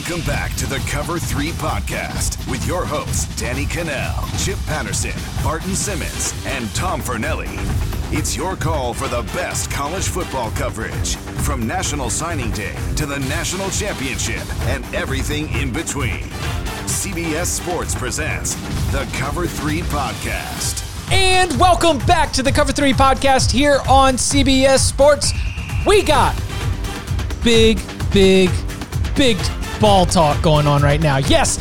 Welcome back to the Cover 3 podcast with your hosts, Danny Kanell, Chip Patterson, Barton Simmons, and Tom Fornelli. It's your call for the best college football coverage from National Signing Day to the National Championship and everything in between. CBS Sports presents the Cover 3 podcast. And welcome back to the Cover 3 podcast here on CBS Sports. We got big, big, big ball talk going on right now. Yes,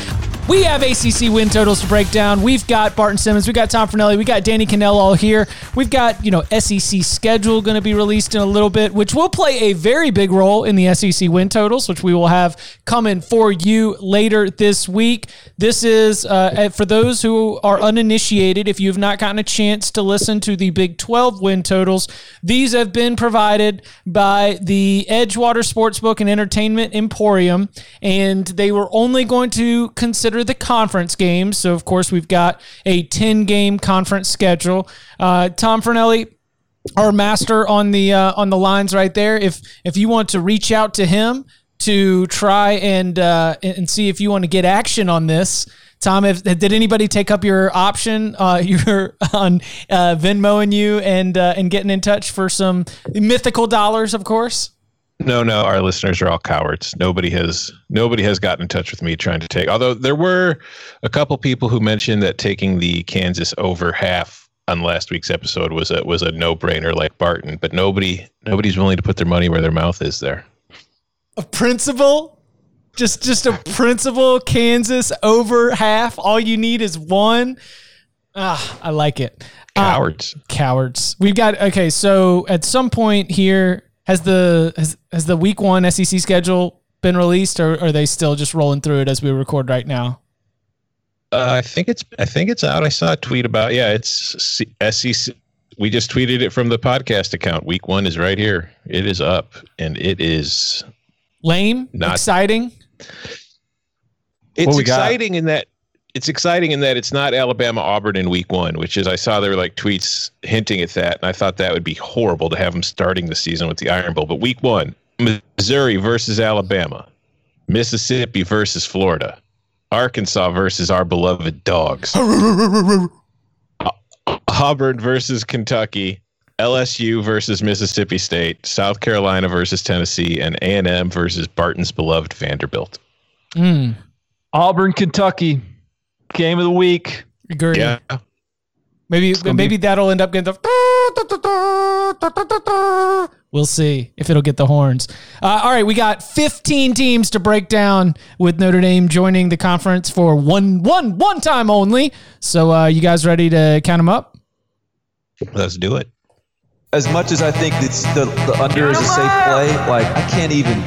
we have ACC win totals to break down. We've got Barton Simmons, We've got Tom Fornelli, we got Danny Kanell all here. We've got, you know, SEC schedule going to be released in a little bit, which will play a very big role in the SEC win totals, which we will have coming for you later this week. This is, uh, for those who are uninitiated, if you have not gotten a chance to listen to the Big 12 win totals, these have been provided by the Edgewater Sportsbook and Entertainment Emporium, and they were only going to consider the conference games. So, of course, we've got a 10 game conference schedule. Uh, Tom Fornelli, our master on the uh, on the lines right there. If if you want to reach out to him to try and uh, and see if you want to get action on this, Tom, if, did anybody take up your option? Uh, you're on uh, Venmoing you and uh, and getting in touch for some mythical dollars, of course. No, no, our listeners are all cowards. Nobody has nobody has gotten in touch with me trying to take. Although there were a couple people who mentioned that taking the Kansas over half on last week's episode was a was a no brainer like Barton, but nobody nobody's willing to put their money where their mouth is there. A principle, just just a principle. Kansas over half. All you need is one. Ah, I like it. Cowards. Uh, cowards. We've got okay. So at some point here has the has, has the week one SEC schedule been released, or are they still just rolling through it as we record right now? Uh, I think it's I think it's out. I saw a tweet about yeah, it's SEC. We just tweeted it from the podcast account. Week one is right here. It is up, and it is lame. Not exciting. It's exciting in that it's exciting in that it's not Alabama Auburn in week one, which is I saw there were like tweets hinting at that, and I thought that would be horrible to have them starting the season with the Iron Bowl. But week one, Missouri versus Alabama, Mississippi versus Florida, Arkansas versus our beloved dogs, Auburn versus Kentucky, LSU versus Mississippi State, South Carolina versus Tennessee, and A and M versus Barton's beloved Vanderbilt. Mm. Auburn, Kentucky game of the week. Agree. Yeah. Maybe maybe be- that'll end up getting the. We'll see if it'll get the horns. Uh, all right, we got 15 teams to break down with Notre Dame joining the conference for one one one time only. So, uh, you guys ready to count them up? Let's do it. As much as I think it's the, the under is a safe play, like I can't even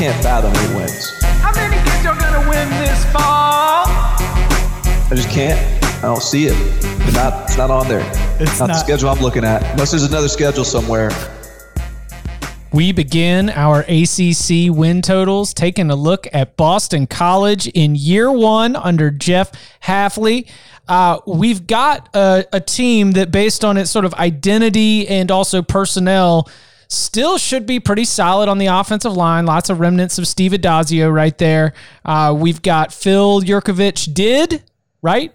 can't fathom eight wins. How many games are gonna win this fall? I just can't. I don't see it. It's not. It's not on there. It's not, not the schedule I'm looking at. Unless there's another schedule somewhere. We begin our ACC win totals, taking a look at Boston College in year one under Jeff Hafley. Uh, we've got a, a team that, based on its sort of identity and also personnel, still should be pretty solid on the offensive line. Lots of remnants of Steve Addazio right there. Uh, we've got Phil Jurkovec did, right?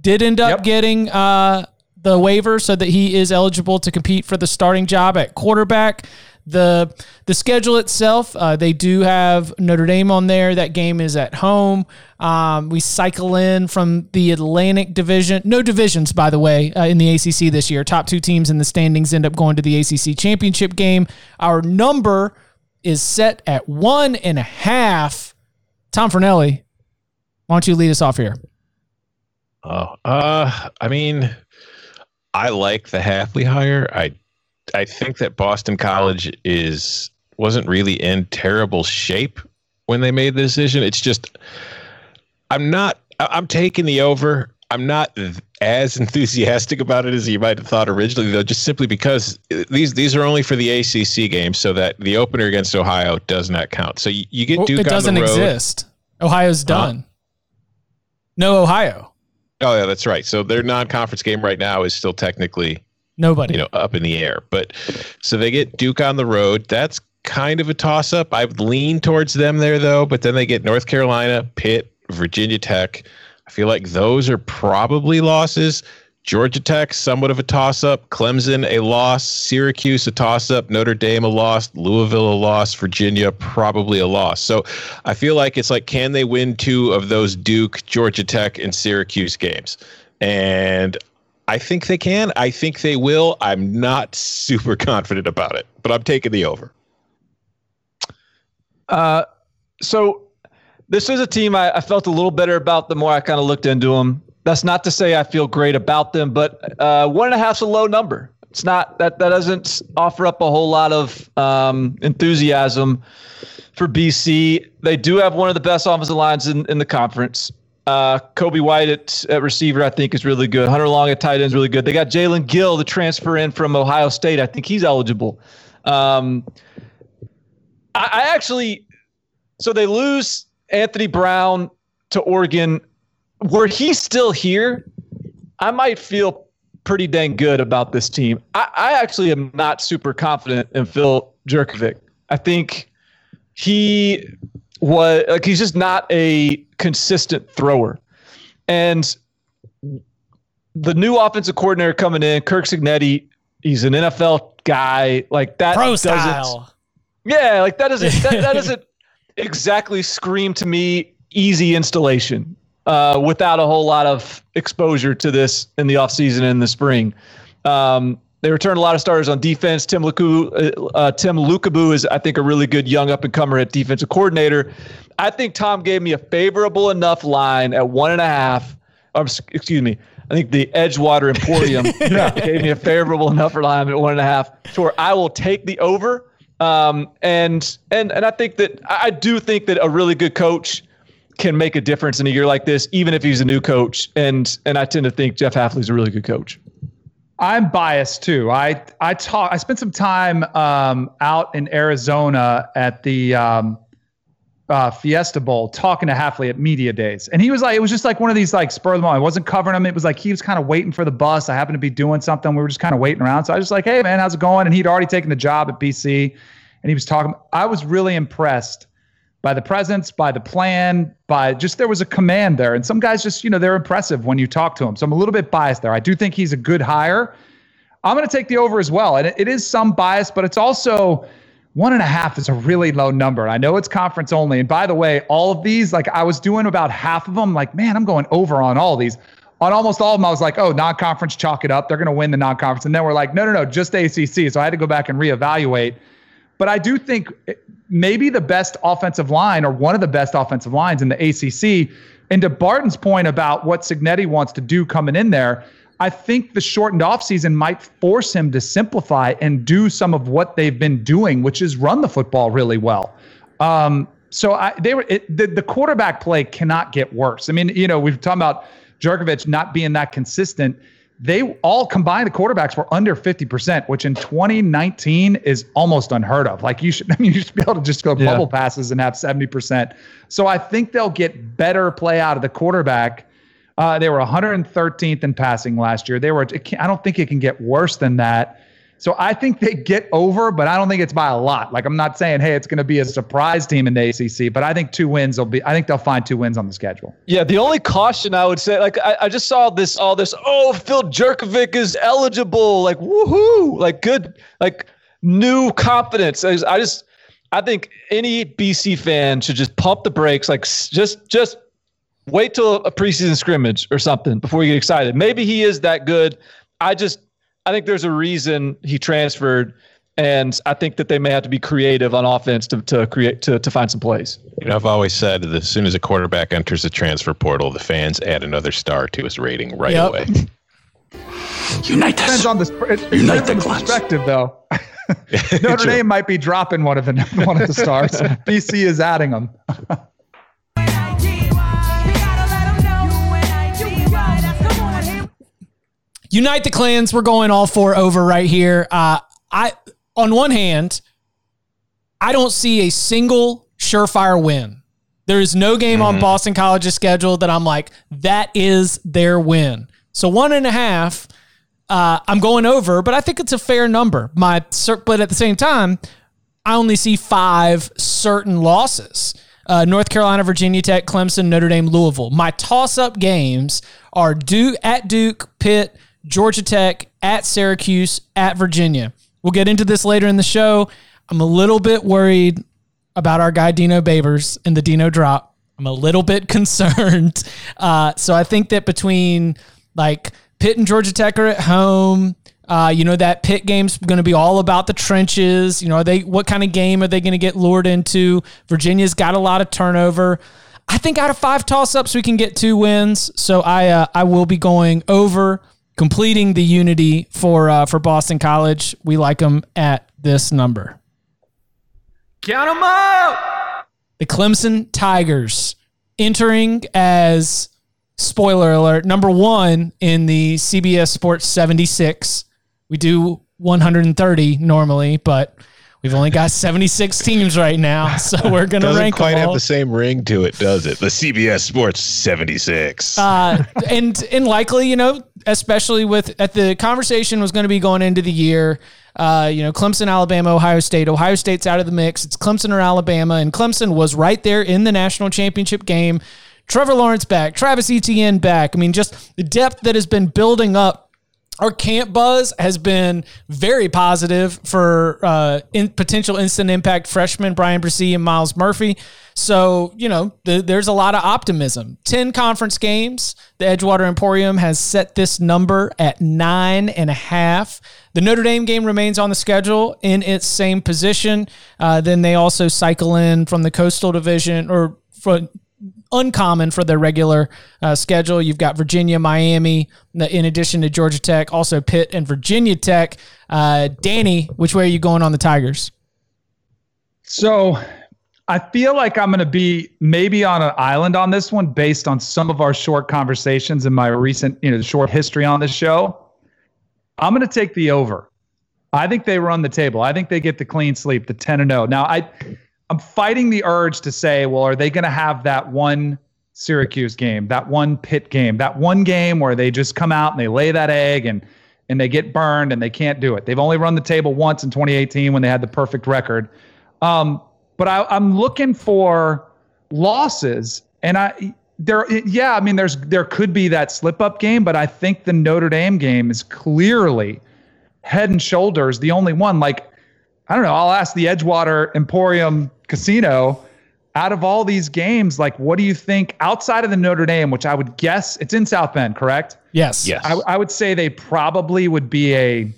Did end up yep. getting uh, the waiver so that he is eligible to compete for the starting job at quarterback the the schedule itself, uh, they do have Notre Dame on there. That game is at home. Um, we cycle in from the Atlantic Division. No divisions, by the way, uh, in the ACC this year. Top two teams in the standings end up going to the ACC championship game. Our number is set at one and a half. Tom Fornelli, why don't you lead us off here? Oh, uh, I mean, I like the Hafley hire. I I think that Boston College is wasn't really in terrible shape when they made the decision. It's just I'm not I'm taking the over. I'm not as enthusiastic about it as you might have thought originally, though, just simply because these these are only for the ACC games, so that the opener against Ohio does not count. So you, you get well, Duke. It doesn't exist. Ohio's done. Huh? No Ohio. Oh yeah, that's right. So their non-conference game right now is still technically Nobody. you know, up in the air. But so they get Duke on the road. That's kind of a toss up. I lean towards them there though, but then they get North Carolina, Pitt, Virginia Tech. I feel like those are probably losses. Georgia Tech, somewhat of a toss up. Clemson, a loss. Syracuse, a toss up. Notre Dame, a loss. Louisville, a loss. Virginia, probably a loss. So I feel like it's like, can they win two of those Duke, Georgia Tech, and Syracuse games? And I think they can. I think they will. I'm not super confident about it, but I'm taking the over. Uh, so this is a team I, I, felt a little better about the more I kind of looked into them. That's not to say I feel great about them, but uh, one and a half's a low number. It's not that that doesn't offer up a whole lot of um, enthusiasm for BC. They do have one of the best offensive lines in, in the conference. Uh, Coby White at, at, receiver, I think, is really good. Hunter Long at tight end is really good. They got Jaelen Gill, the transfer in from Ohio State. I think he's eligible. Um, I, I actually, so they lose Anthony Brown to Oregon. Were he still here, I might feel pretty dang good about this team. I, I actually am not super confident in Phil Jurkovec. I think he was like he's just not a consistent thrower. And the new offensive coordinator coming in, Kirk Cignetti, he's an NFL guy. Like that Pro doesn't style. Yeah, like that doesn't that, that doesn't exactly scream to me easy installation uh, without a whole lot of exposure to this in the offseason and in the spring. Um, they returned a lot of starters on defense. Tem Lukabu, uh, uh, Tem Lukabu is, I think, a really good young up and comer at defensive coordinator. I think Tom gave me a favorable enough line at one and a half. Um, excuse me. I think the Edgewater Emporium gave me a favorable enough line at one and a half to where I will take the over. Um, and and and I think that I do think that a really good coach can make a difference in a year like this, even if he's a new coach. And and I tend to think Jeff Hafley's a really good coach. I'm biased too. I I talk. I spent some time um, out in Arizona at the um, uh, Fiesta Bowl talking to Hafley at media days, and he was like, it was just like one of these like spur of the moment. I wasn't covering him. It was like he was kind of waiting for the bus. I happened to be doing something. We were just kind of waiting around. So I was just like, hey man, how's it going? And he'd already taken the job at BC, and he was talking. I was really impressed by the presence, by the plan, by just there was a command there. And some guys just, you know, they're impressive when you talk to them. So I'm a little bit biased there. I do think he's a good hire. I'm going to take the over as well. And it, it is some bias, but it's also one and a half is a really low number. I know it's conference only. And by the way, all of these, like I was doing about half of them, like, man, I'm going over on all these. On almost all of them, I was like, oh, non conference, chalk it up. They're going to win the non conference. And then we're like, no, no, no, just ACC. So I had to go back and reevaluate. But I do think maybe the best offensive line or one of the best offensive lines in the ACC. And to Barton's point about what Cignetti wants to do coming in there, I think the shortened offseason might force him to simplify and do some of what they've been doing, which is run the football really well. Um, so I, they were it, the, the quarterback play cannot get worse. I mean, you know, we've talked about Jurkovec not being that consistent they all combined the quarterbacks were under 50%, which in 2019 is almost unheard of. Like you should, I mean, you should be able to just go yeah. bubble passes and have 70%. So I think they'll get better play out of the quarterback. Uh, they were 113th in passing last year. They were, I don't think it can get worse than that. So I think they get over, but I don't think it's by a lot. Like I'm not saying, hey, it's going to be a surprise team in the ACC, but I think two wins will be. I think they'll find two wins on the schedule. Yeah, the only caution I would say, like I, I just saw this, all this. Oh, Phil Jurkovec is eligible. Like woohoo! Like good, like new confidence. I just, I just, I think any BC fan should just pump the brakes. Like just, just wait till a preseason scrimmage or something before you get excited. Maybe he is that good. I just I think there's a reason he transferred, and I think that they may have to be creative on offense to, to create to, to find some plays. You know, I've always said that as soon as a quarterback enters the transfer portal, the fans add another star to his rating right yep. away. Unite us. Depends on the, it, it Unite the, the perspective, though. Notre Dame might be dropping one of the one of the stars. BC is adding them. Unite the clans. We're going all four over right here. Uh, I on one hand, I don't see a single surefire win. There is no game mm-hmm. on Boston College's schedule that I'm like, that is their win. So one and a half, Uh, I'm going over, but I think it's a fair number. My but at the same time, I only see five certain losses. Uh, North Carolina, Virginia Tech, Clemson, Notre Dame, Louisville. My toss-up games are Duke at Duke, Pitt, Georgia Tech, at Syracuse, at Virginia. We'll get into this later in the show. I'm a little bit worried about our guy Dino Babers and the Dino drop. I'm a little bit concerned. Uh, so I think that between like Pitt and Georgia Tech are at home. Uh, you know that Pitt game's going to be all about the trenches. You know, they what kind of game are they going to get lured into? Virginia's got a lot of turnover. I think out of five toss ups, we can get two wins. So I uh, I will be going over, completing the unity for uh, for Boston College. We like them at this number. Count them up. The Clemson Tigers entering as spoiler alert number one in the CBS Sports 76. We do 130 normally, but we've only got 76 teams right now, so we're gonna Doesn't rank quite them have the same ring to it, does it? The CBS Sports 76. uh, and and likely, you know, especially with at the conversation was going to be going into the year. Uh, you know, Clemson, Alabama, Ohio State. Ohio State's out of the mix. It's Clemson or Alabama, and Clemson was right there in the national championship game. Trevor Lawrence back, Travis Etienne back. I mean, just the depth that has been building up our camp buzz has been very positive for uh, in potential instant impact freshmen Bryan Bresee and Myles Murphy. So you know the, there's a lot of optimism. Ten conference games. The Edgewater Emporium has set this number at nine and a half. The Notre Dame game remains on the schedule in its same position. Uh, then they also cycle in from the Coastal Division or from uncommon for their regular uh, schedule. You've got Virginia, Miami, in addition to Georgia Tech, also Pitt and Virginia Tech. Uh, Danny, which way are you going on the Tigers? So I feel like I'm going to be maybe on an island on this one based on some of our short conversations and my recent, you know, short history on this show. I'm going to take the over. I think they run the table. I think they get the clean sleep, the 10 and 0. Now, I I'm fighting the urge to say, well, are they going to have that one Syracuse game, that one Pitt game, that one game where they just come out and they lay that egg and and they get burned and they can't do it. They've only run the table once in 2018 when they had the perfect record. Um, but I, I'm looking for losses, and I there, yeah, I mean, there's there could be that slip up game, but I think the Notre Dame game is clearly head and shoulders the only one. Like, I don't know. I'll ask the Edgewater Emporium Casino. Out of all these games, like, what do you think outside of the Notre Dame, which I would guess it's in South Bend, correct? Yes. yes. I, I would say they probably would be a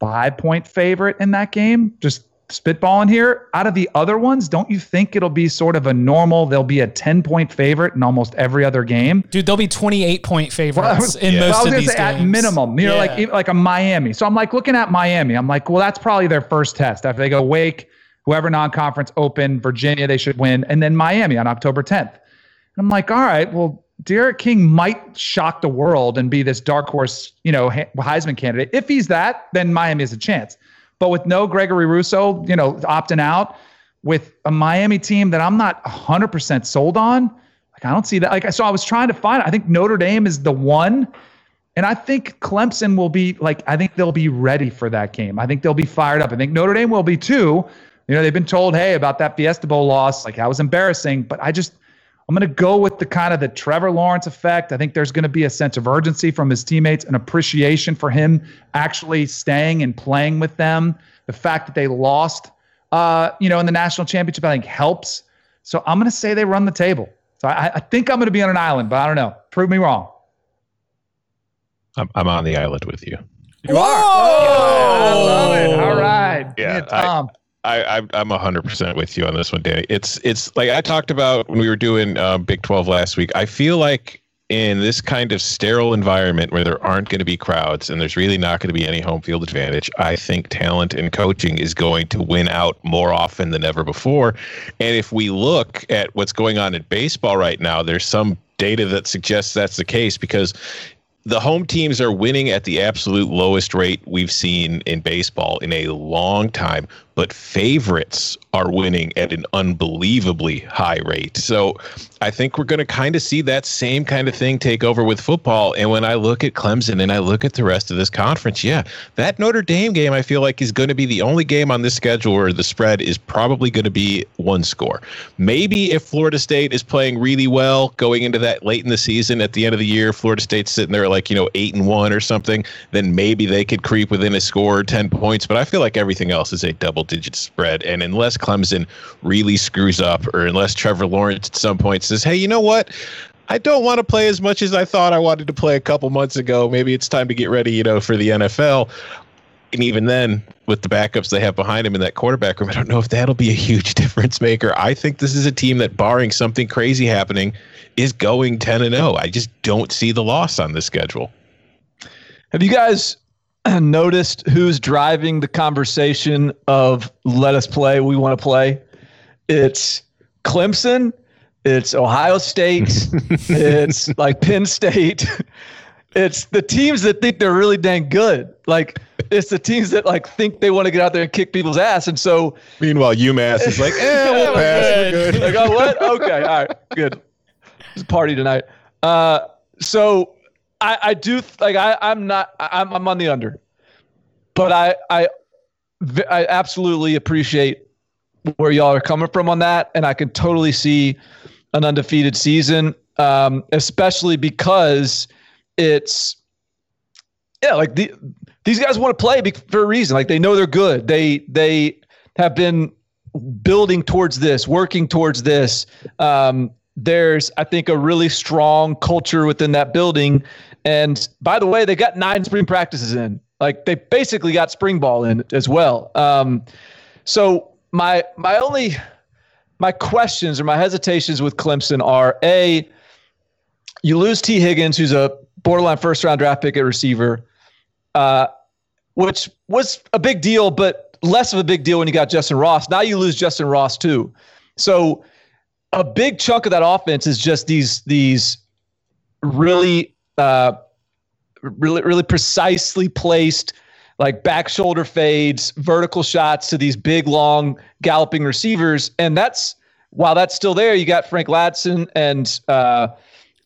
five point favorite in that game. Just spitballing here. Out of the other ones, don't you think it'll be sort of a normal? They'll be a 10 point favorite in almost every other game. Dude, they'll be 28 point favorites in Yeah. most Well, I was of these say games. at minimum, you know, Yeah. like like a Miami. So I'm like looking at Miami. I'm like, well, that's probably their first test after they go Wake, whoever non-conference open, Virginia, they should win, and then Miami on October 10th. And I'm like, all right, well, D'Eriq King might shock the world and be this dark horse, you know, Heisman candidate. If he's that, then Miami has a chance. But with no Gregory Rousseau, you know, opting out, with a Miami team that I'm not 100% sold on, like I don't see that. Like so, I was trying to find. I think Notre Dame is the one. And I think Clemson will be like, I think they'll be ready for that game. I think they'll be fired up. I think Notre Dame will be too. You know, they've been told, hey, about that Fiesta Bowl loss, like that was embarrassing. But I just, I'm going to go with the kind of the Trevor Lawrence effect. I think there's going to be a sense of urgency from his teammates, an appreciation for him actually staying and playing with them. The fact that they lost, uh, you know, in the national championship, I think helps. So I'm going to say they run the table. So I, I think I'm going to be on an island, but I don't know. Prove me wrong. I'm, I'm on the island with you. You are. I love it. All right. Yeah, Me and Tom. I, I I'm hundred percent with you on this one, Danny. It's it's like I talked about when we were doing uh, Big Twelve last week. I feel like in this kind of sterile environment where there aren't going to be crowds and there's really not going to be any home field advantage, I think talent and coaching is going to win out more often than ever before. And if we look at what's going on in baseball right now, there's some data that suggests that's the case because the home teams are winning at the absolute lowest rate we've seen in baseball in a long time but favorites are winning at an unbelievably high rate. So I think we're going to kind of see that same kind of thing take over with football. And when I look at Clemson and I look at the rest of this conference, yeah, that Notre Dame game I feel like is going to be the only game on this schedule where the spread is probably going to be one score. Maybe if Florida State is playing really well going into that late in the season at the end of the year, Florida State's sitting there like, you know, eight and one or something, then maybe they could creep within a score 10 points. But I feel like everything else is a double digit spread. And unless Clemson really screws up, or unless Trevor Lawrence at some point says, hey, you know what? I don't want to play as much as I thought I wanted to play a couple months ago. Maybe it's time to get ready, you know, for the NFL. And even then, with the backups they have behind him in that quarterback room, I don't know if that'll be a huge difference maker. I think this is a team that, barring something crazy happening, is going 10 and 0. I just don't see the loss on the schedule. Have you guys noticed who's driving the conversation of let us play, we want to play? It's Clemson, it's Ohio State, it's like Penn State. It's the teams that think they're really dang good. Like it's the teams that like think they want to get out there and kick people's ass. And so meanwhile, UMass is like, eh, we'll pass. We're good. Like, oh, what? Okay, all right, good. It's a party tonight. Uh, so I, I do like I, I'm not I'm, I'm on the under, but I I I absolutely appreciate where y'all are coming from on that, and I can totally see an undefeated season, um, especially because it's yeah like the these guys want to play for a reason. Like they know they're good. They they have been building towards this, working towards this. Um, there's I think a really strong culture within that building and by the way, they got nine spring practices in. Like they basically got spring ball in as well. Um, so my my only my questions or my hesitations with Clemson are a you lose Tee Higgins, who's a borderline first round draft pick at receiver, uh, which was a big deal, but less of a big deal when you got Justin Ross. Now you lose Justin Ross too. So a big chunk of that offense is just these these really uh, really really precisely placed like back shoulder fades, vertical shots to these big long galloping receivers, and that's while that's still there, you got Frank Ladson and uh,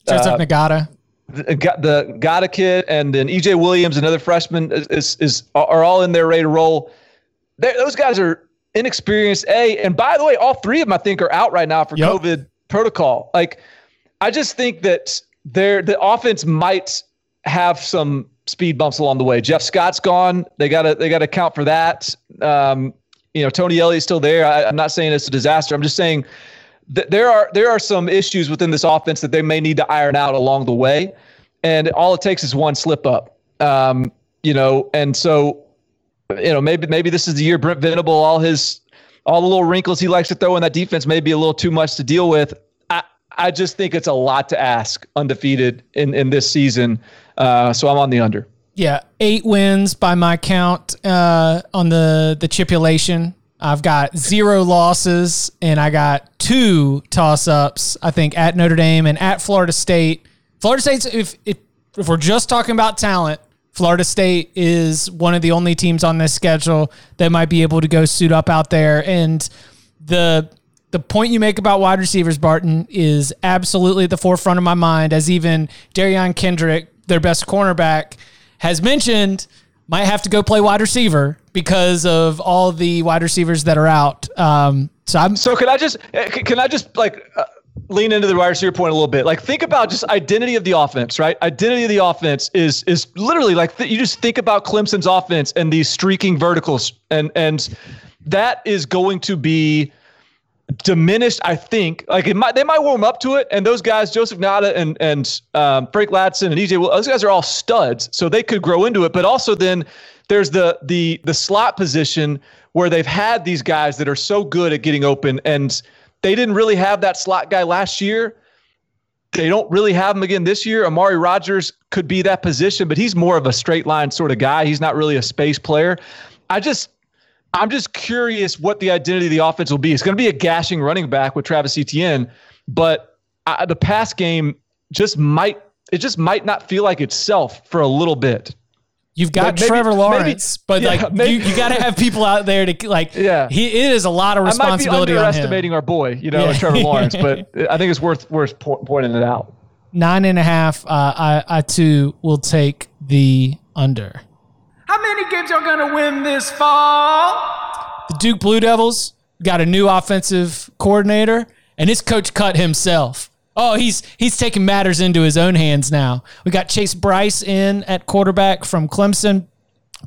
Joseph uh, Ngata. The, the Ngata kid, and then EJ Williams, another freshman, is, is, is are all in there ready to roll. They're, those guys are inexperienced. A and by the way, all three of them I think are out right now for yep. COVID protocol. Like, I just think that there the offense might have some speed bumps along the way. Jeff Scott's gone. They got to they got to account for that. Um, you know, Tony Elliott's still there. I, am not saying it's a disaster. I'm just saying that there are there are some issues within this offense that they may need to iron out along the way, and all it takes is one slip up. Um, you know, and so you know maybe maybe this is the year Brent Venable all his all the little wrinkles he likes to throw in that defense may be a little too much to deal with. I I just think it's a lot to ask undefeated in, in this season. Uh, so I'm on the under. Yeah, eight wins by my count uh, on the the chipulation. I've got zero losses and I got two toss ups. I think at Notre Dame and at Florida State. Florida State's if if if we're just talking about talent, Florida State is one of the only teams on this schedule that might be able to go suit up out there and the the point you make about wide receivers, Barton, is absolutely at the forefront of my mind. As even Derion Kendrick, their best cornerback, has mentioned, might have to go play wide receiver because of all the wide receivers that are out. Um, so I'm. So can I just eh, can I just like. Uh, lean into the wide receiver point a little bit. Like think about just identity of the offense, right? Identity of the offense is is literally like th- you just think about Clemson's offense and these streaking verticals, and and that is going to be diminished. I think like it might they might warm up to it, and those guys, Joseph Ngata and and um, Frank Ladson and EJ, well, those guys are all studs, so they could grow into it. But also then there's the the the slot position where they've had these guys that are so good at getting open, and they didn't really have that slot guy last year. They don't really have him again this year. Amari Rodgers could be that position, but he's more of a straight line sort of guy. He's not really a space player. I just I'm just curious what the identity of the offense will be. It's going to be a gashing running back with Travis Etienne, but I, the pass game just might it just might not feel like itself for a little bit. You've got maybe, Trevor Lawrence, maybe, but yeah, like maybe, you, you got to have people out there to like. Yeah, he it is a lot of responsibility. I might be underestimating our boy, you know, yeah. Trevor Lawrence, but I think it's worth worth pointing it out. Nine and a half. Uh, I I too will take the under. How many games are gonna win this fall? The Duke Blue Devils got a new offensive coordinator, and his coach cut himself. Oh, he's he's taking matters into his own hands now. We got Chase Brice in at quarterback from Clemson.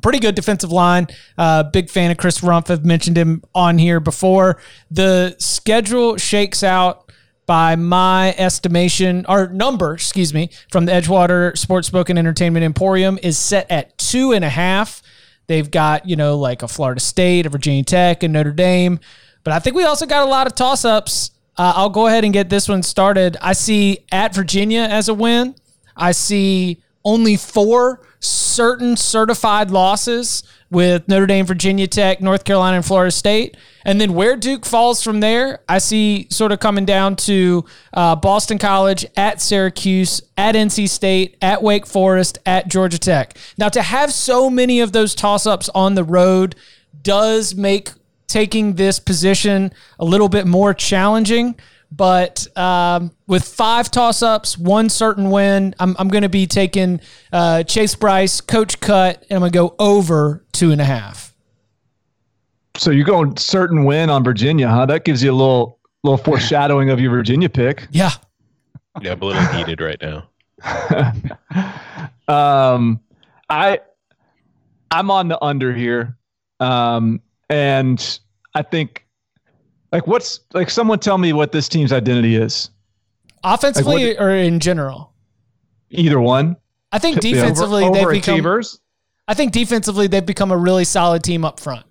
Pretty good defensive line. Uh, big fan of Chris Rumph. I've mentioned him on here before. The schedule shakes out by my estimation, or number, excuse me, from the Edgewater Sportsbook and Entertainment Emporium is set at two and a half. They've got, you know, like a Florida State, a Virginia Tech, and Notre Dame. But I think we also got a lot of toss ups. Uh, I'll go ahead and get this one started. I see at Virginia as a win. I see only four certain certified losses with Notre Dame, Virginia Tech, North Carolina, and Florida State. And then where Duke falls from there, I see sort of coming down to uh, Boston College, at Syracuse, at NC State, at Wake Forest, at Georgia Tech. Now, to have so many of those toss ups on the road does make taking this position a little bit more challenging. But um, with five toss ups, one certain win, I'm, I'm going to be taking uh, Chase Brice, coach cut, and I'm going to go over two and a half. So you're going certain win on Virginia, huh? That gives you a little little foreshadowing of your Virginia pick. Yeah. Yeah, I'm a little heated right now. um, I I'm on the under here. Um, and I think, like, what's like? Someone tell me what this team's identity is. Offensively like or in general? Either one. I think defensively over, over they've become. I think defensively they've become a really solid team up front.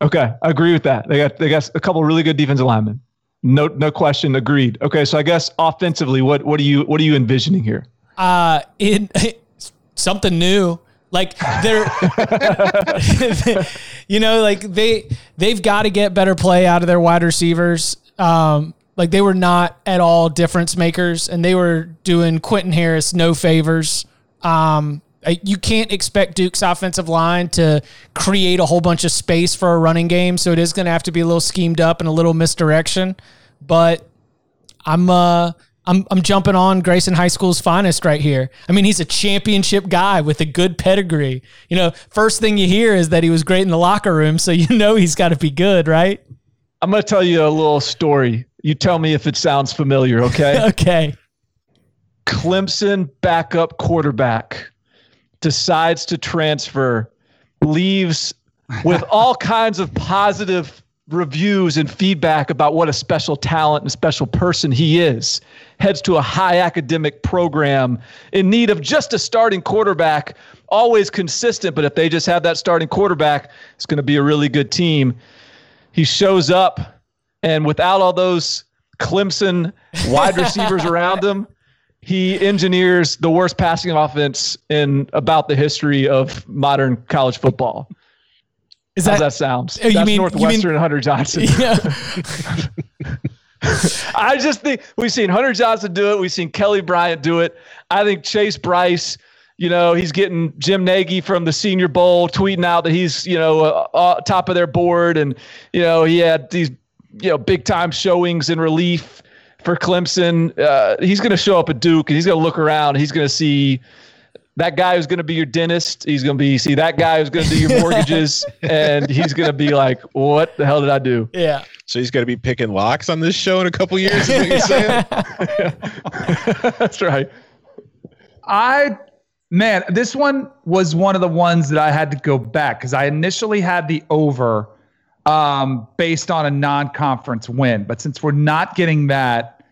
Okay, I agree with that. They got they got a couple really good defensive linemen. No no question, agreed. Okay, so I guess offensively, what what are you what are you envisioning here? Uh, in something new. Like they're, you know, like they they've got to get better play out of their wide receivers. Um, like they were not at all difference makers, and they were doing Quentin Harris no favors. Um, you can't expect Duke's offensive line to create a whole bunch of space for a running game, so it is going to have to be a little schemed up and a little misdirection. But I'm uh I'm I'm jumping on Grayson High School's finest right here. I mean, he's a championship guy with a good pedigree. You know, first thing you hear is that he was great in the locker room, so you know he's got to be good, right? I'm going to tell you a little story. You tell me if it sounds familiar, okay? okay. Clemson backup quarterback decides to transfer, leaves with all kinds of positive reviews and feedback about what a special talent and special person he is. Heads to a high academic program in need of just a starting quarterback, always consistent, but if they just have that starting quarterback, it's going to be a really good team. He shows up, and without all those Clemson wide receivers around him, he engineers the worst passing offense in about the history of modern college football. Is that, that sounds? Oh, That's mean, Northwestern mean, Hunter Johnson. Yeah. I just think we've seen Hunter Johnson do it. We've seen Kelly Bryant do it. I think Chase Brice, you know, he's getting Jim Nagy from the Senior Bowl tweeting out that he's, you know, uh, uh, top of their board. And, you know, he had these, you know, big time showings in relief for Clemson. Uh, he's going to show up at Duke and he's going to look around. he's going to see that guy who's going to be your dentist. He's going to be see that guy who's going to do your mortgages, and he's going to be like, "What the hell did I do?" Yeah. So he's going to be picking locks on this show in a couple years. Is what you're saying? That's right. I man, this one was one of the ones that I had to go back because I initially had the over um, based on a non-conference win, but since we're not getting that,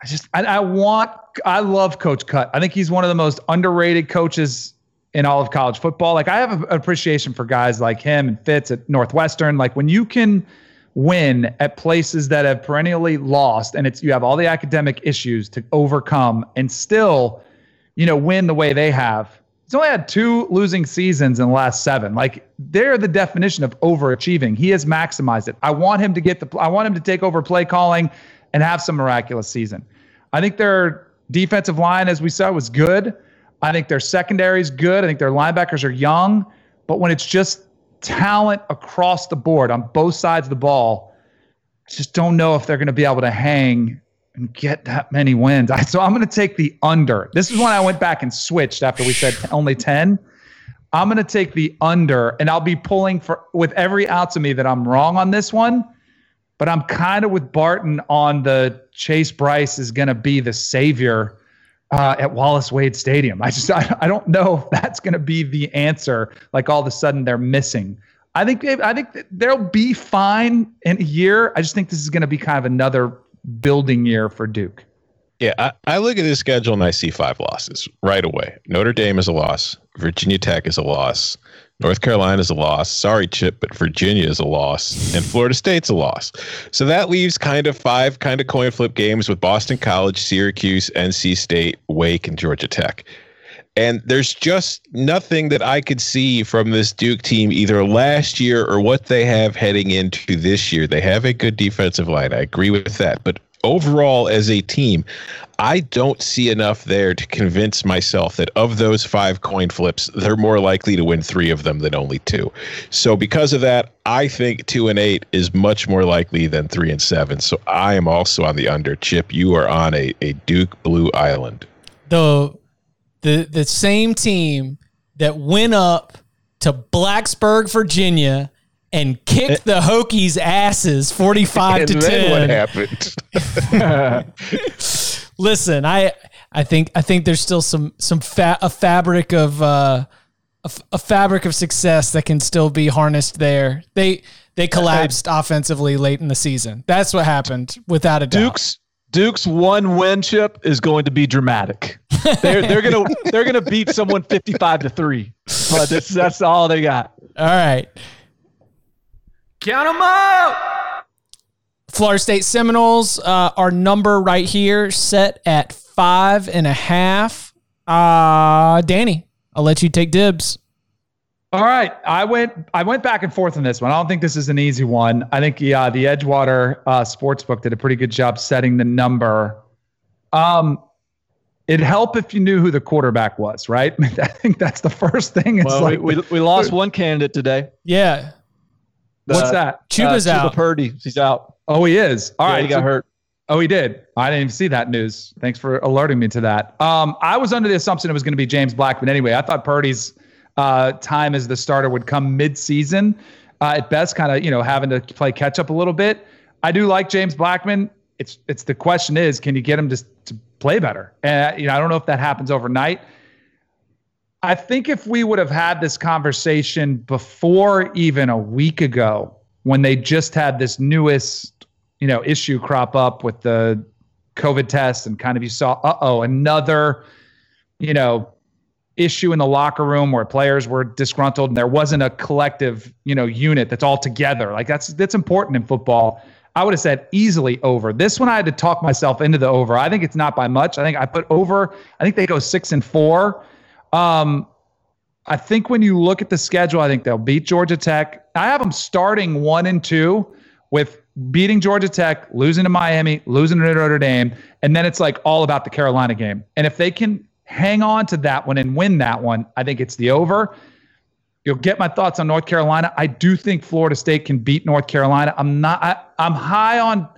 I just I, I want I love Coach Cut. I think he's one of the most underrated coaches in all of college football. Like I have an appreciation for guys like him and Fitz at Northwestern. Like when you can win at places that have perennially lost and it's you have all the academic issues to overcome and still, you know, win the way they have. He's only had two losing seasons in the last seven. Like they're the definition of overachieving. He has maximized it. I want him to get the I want him to take over play calling and have some miraculous season. I think their defensive line, as we saw, was good. I think their secondary is good. I think their linebackers are young. But when it's just talent across the board on both sides of the ball, just don't know if they're going to be able to hang and get that many wins. So I'm going to take the under. This is when I went back and switched after we said only 10. I'm going to take the under, and I'll be pulling for with every ounce of me that I'm wrong on this one. But I'm kind of with Barton on the Chase Brice is going to be the savior uh, at Wallace Wade Stadium. I just I, I don't know if that's going to be the answer. Like all of a sudden they're missing. I think I think they'll be fine in a year. I just think this is going to be kind of another building year for Duke. Yeah, I, I look at this schedule and I see five losses right away. Notre Dame is a loss. Virginia Tech is a loss. North Carolina is a loss. Sorry, Chip, but Virginia is a loss, and Florida State's a loss. So that leaves kind of five kind of coin flip games with Boston College, Syracuse, NC State, Wake, and Georgia Tech. And there's just nothing that I could see from this Duke team either last year or what they have heading into this year. They have a good defensive line. I agree with that. But overall, as a team, I don't see enough there to convince myself that of those five coin flips, they're more likely to win three of them than only two. So, because of that, I think two and eight is much more likely than three and seven. So, I am also on the under. Chip, you are on a, a Duke Blue Island. The the the same team that went up to Blacksburg, Virginia, and kicked the Hokies' asses forty five to ten. What happened? Listen, I I think I think there's still some some fa- a fabric of uh, a, f- a fabric of success that can still be harnessed there. They they collapsed offensively late in the season. That's what happened, without a doubt. Duke's Duke's one win chip is going to be dramatic. They're they're gonna they're gonna beat someone fifty five to three. But that's that's all they got. All right. Count them up. Florida State Seminoles, uh, our number right here set at five and a half. Uh, Danny, I'll let you take dibs. All right, I went I went back and forth on this one. I don't think this is an easy one. I think yeah, the Edgewater uh, Sportsbook did a pretty good job setting the number. Um, it'd help if you knew who the quarterback was, right? I think that's the first thing. It's Well, like, we, we, we lost one candidate today. Yeah. what's Uh, that? Chubba's uh, Chubba out. Purdy, he's out. Oh, he is. All All right, right, he got so- hurt. Oh, he did. I didn't even see that news. Thanks for alerting me to that. Um, I was under the assumption it was going to be James Blackman anyway. I thought Purdy's uh, time as the starter would come mid-season, uh, at best, kind of you know having to play catch up a little bit. I do like James Blackman. It's it's the question is, can you get him to to play better? And you know, I don't know if that happens overnight. I think if we would have had this conversation before even a week ago, when they just had this newest, you know, issue crop up with the COVID test, and kind of you saw, uh oh, another, you know, issue in the locker room where players were disgruntled and there wasn't a collective, you know, unit that's all together. Like that's that's important in football. I would have said easily over. This one I had to talk myself into the over. I think it's not by much. I think I put over. I think they go six and four. Um, I think when you look at the schedule, I think they'll beat Georgia Tech. I have them starting one and two with beating Georgia Tech, losing to Miami, losing to Notre Dame, and then it's like all about the Carolina game. And if they can hang on to that one and win that one, I think it's the over. You'll get my thoughts on North Carolina. I do think Florida State can beat North Carolina. I'm not. I, I'm high on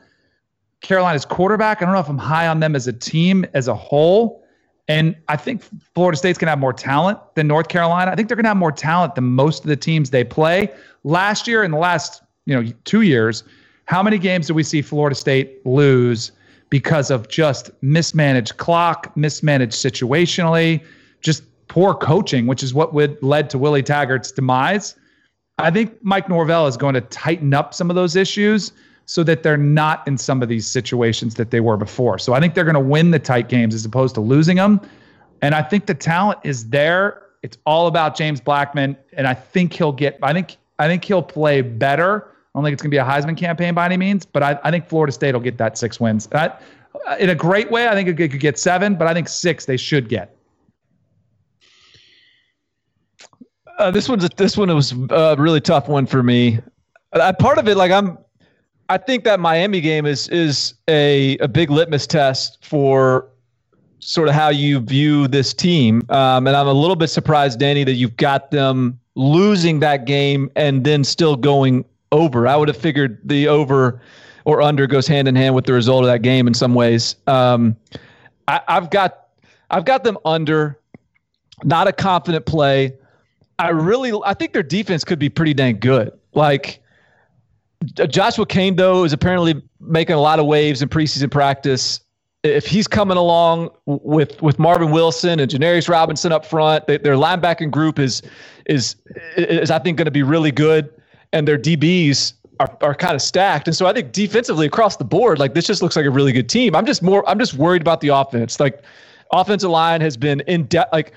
Carolina's quarterback. I don't know if I'm high on them as a team as a whole. And I think Florida State's going to have more talent than North Carolina. I think they're going to have more talent than most of the teams they play. Last year, in the last you know two years, how many games did we see Florida State lose because of just mismanaged clock, mismanaged situationally, just poor coaching, which is what would led to Willie Taggart's demise? I think Mike Norvell is going to tighten up some of those issues so that they're not in some of these situations that they were before. So I think they're going to win the tight games as opposed to losing them. And I think the talent is there. It's all about James Blackman, and I think he'll get. I think I think he'll play better. I don't think it's going to be a Heisman campaign by any means, but I, I think Florida State will get that six wins. In a great way, I think it could get seven, but I think six they should get. Uh, this one's this one was a really tough one for me. Uh, part of it, like I'm, I think that Miami game is is a a big litmus test for sort of how you view this team. Um, and I'm a little bit surprised, Danny, that you've got them losing that game and then still going over. I would have figured the over or under goes hand in hand with the result of that game in some ways. Um, I, I've got I've got them under. Not a confident play. I really I think their defense could be pretty dang good. Like Joshua Cain though is apparently making a lot of waves in preseason practice. If he's coming along with with Marvin Wilson and Janarius Robinson up front, they, their linebacking group is is is I think going to be really good, and their DBs are, are kind of stacked. And so I think defensively across the board, like this just looks like a really good team. I'm just more I'm just worried about the offense. Like offensive line has been in depth. Like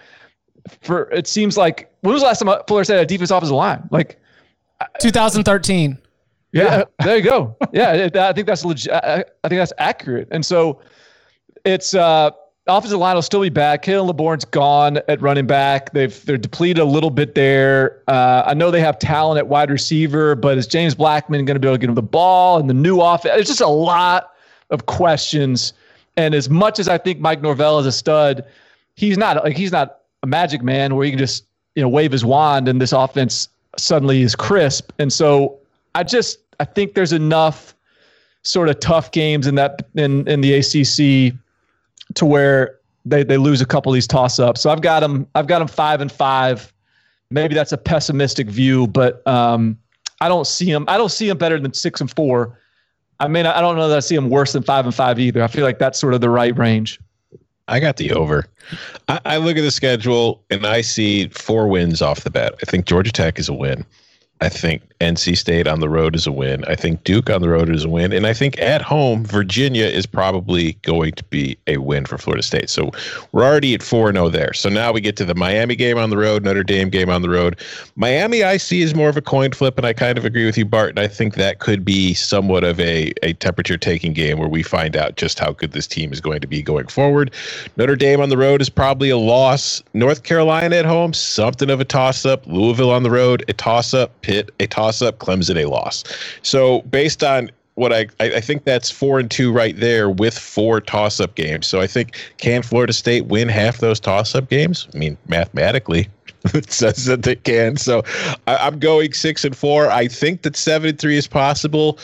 for it seems like when was the last time Florida State had a defense offensive line? Like 2013. Yeah, there you go. Yeah, I think that's legit. I think that's accurate. And so it's uh offensive line will still be back. Khalan Laborn's gone at running back. They've they're depleted a little bit there. Uh, I know they have talent at wide receiver, but is James Blackman going to be able to get him the ball and the new offense? It's just a lot of questions. And as much as I think Mike Norvell is a stud, he's not like he's not a magic man where he can just you know wave his wand and this offense suddenly is crisp. And so I just I think there's enough sort of tough games in that in in the ACC to where they they lose a couple of these toss ups. So I've got them I've got them five and five. Maybe that's a pessimistic view, but um, I don't see them. I don't see them better than six and four. I mean, I don't know that I see them worse than five and five either. I feel like that's sort of the right range. I got the over. I, I look at the schedule and I see four wins off the bat. I think Georgia Tech is a win. I think NC State on the road is a win. I think Duke on the road is a win. And I think at home, Virginia is probably going to be a win for Florida State. So we're already at 4 0 there. So now we get to the Miami game on the road, Notre Dame game on the road. Miami, I see, is more of a coin flip. And I kind of agree with you, Barton. I think that could be somewhat of a, a temperature taking game where we find out just how good this team is going to be going forward. Notre Dame on the road is probably a loss. North Carolina at home, something of a toss up. Louisville on the road, a toss up. Pitt, a toss up, Clemson, a loss. So based on what I, I think that's four and two right there with four toss up games. So I think can Florida State win half those toss up games? I mean, mathematically, it says that they can. So I, am going six and four. I think that seven and three is possible.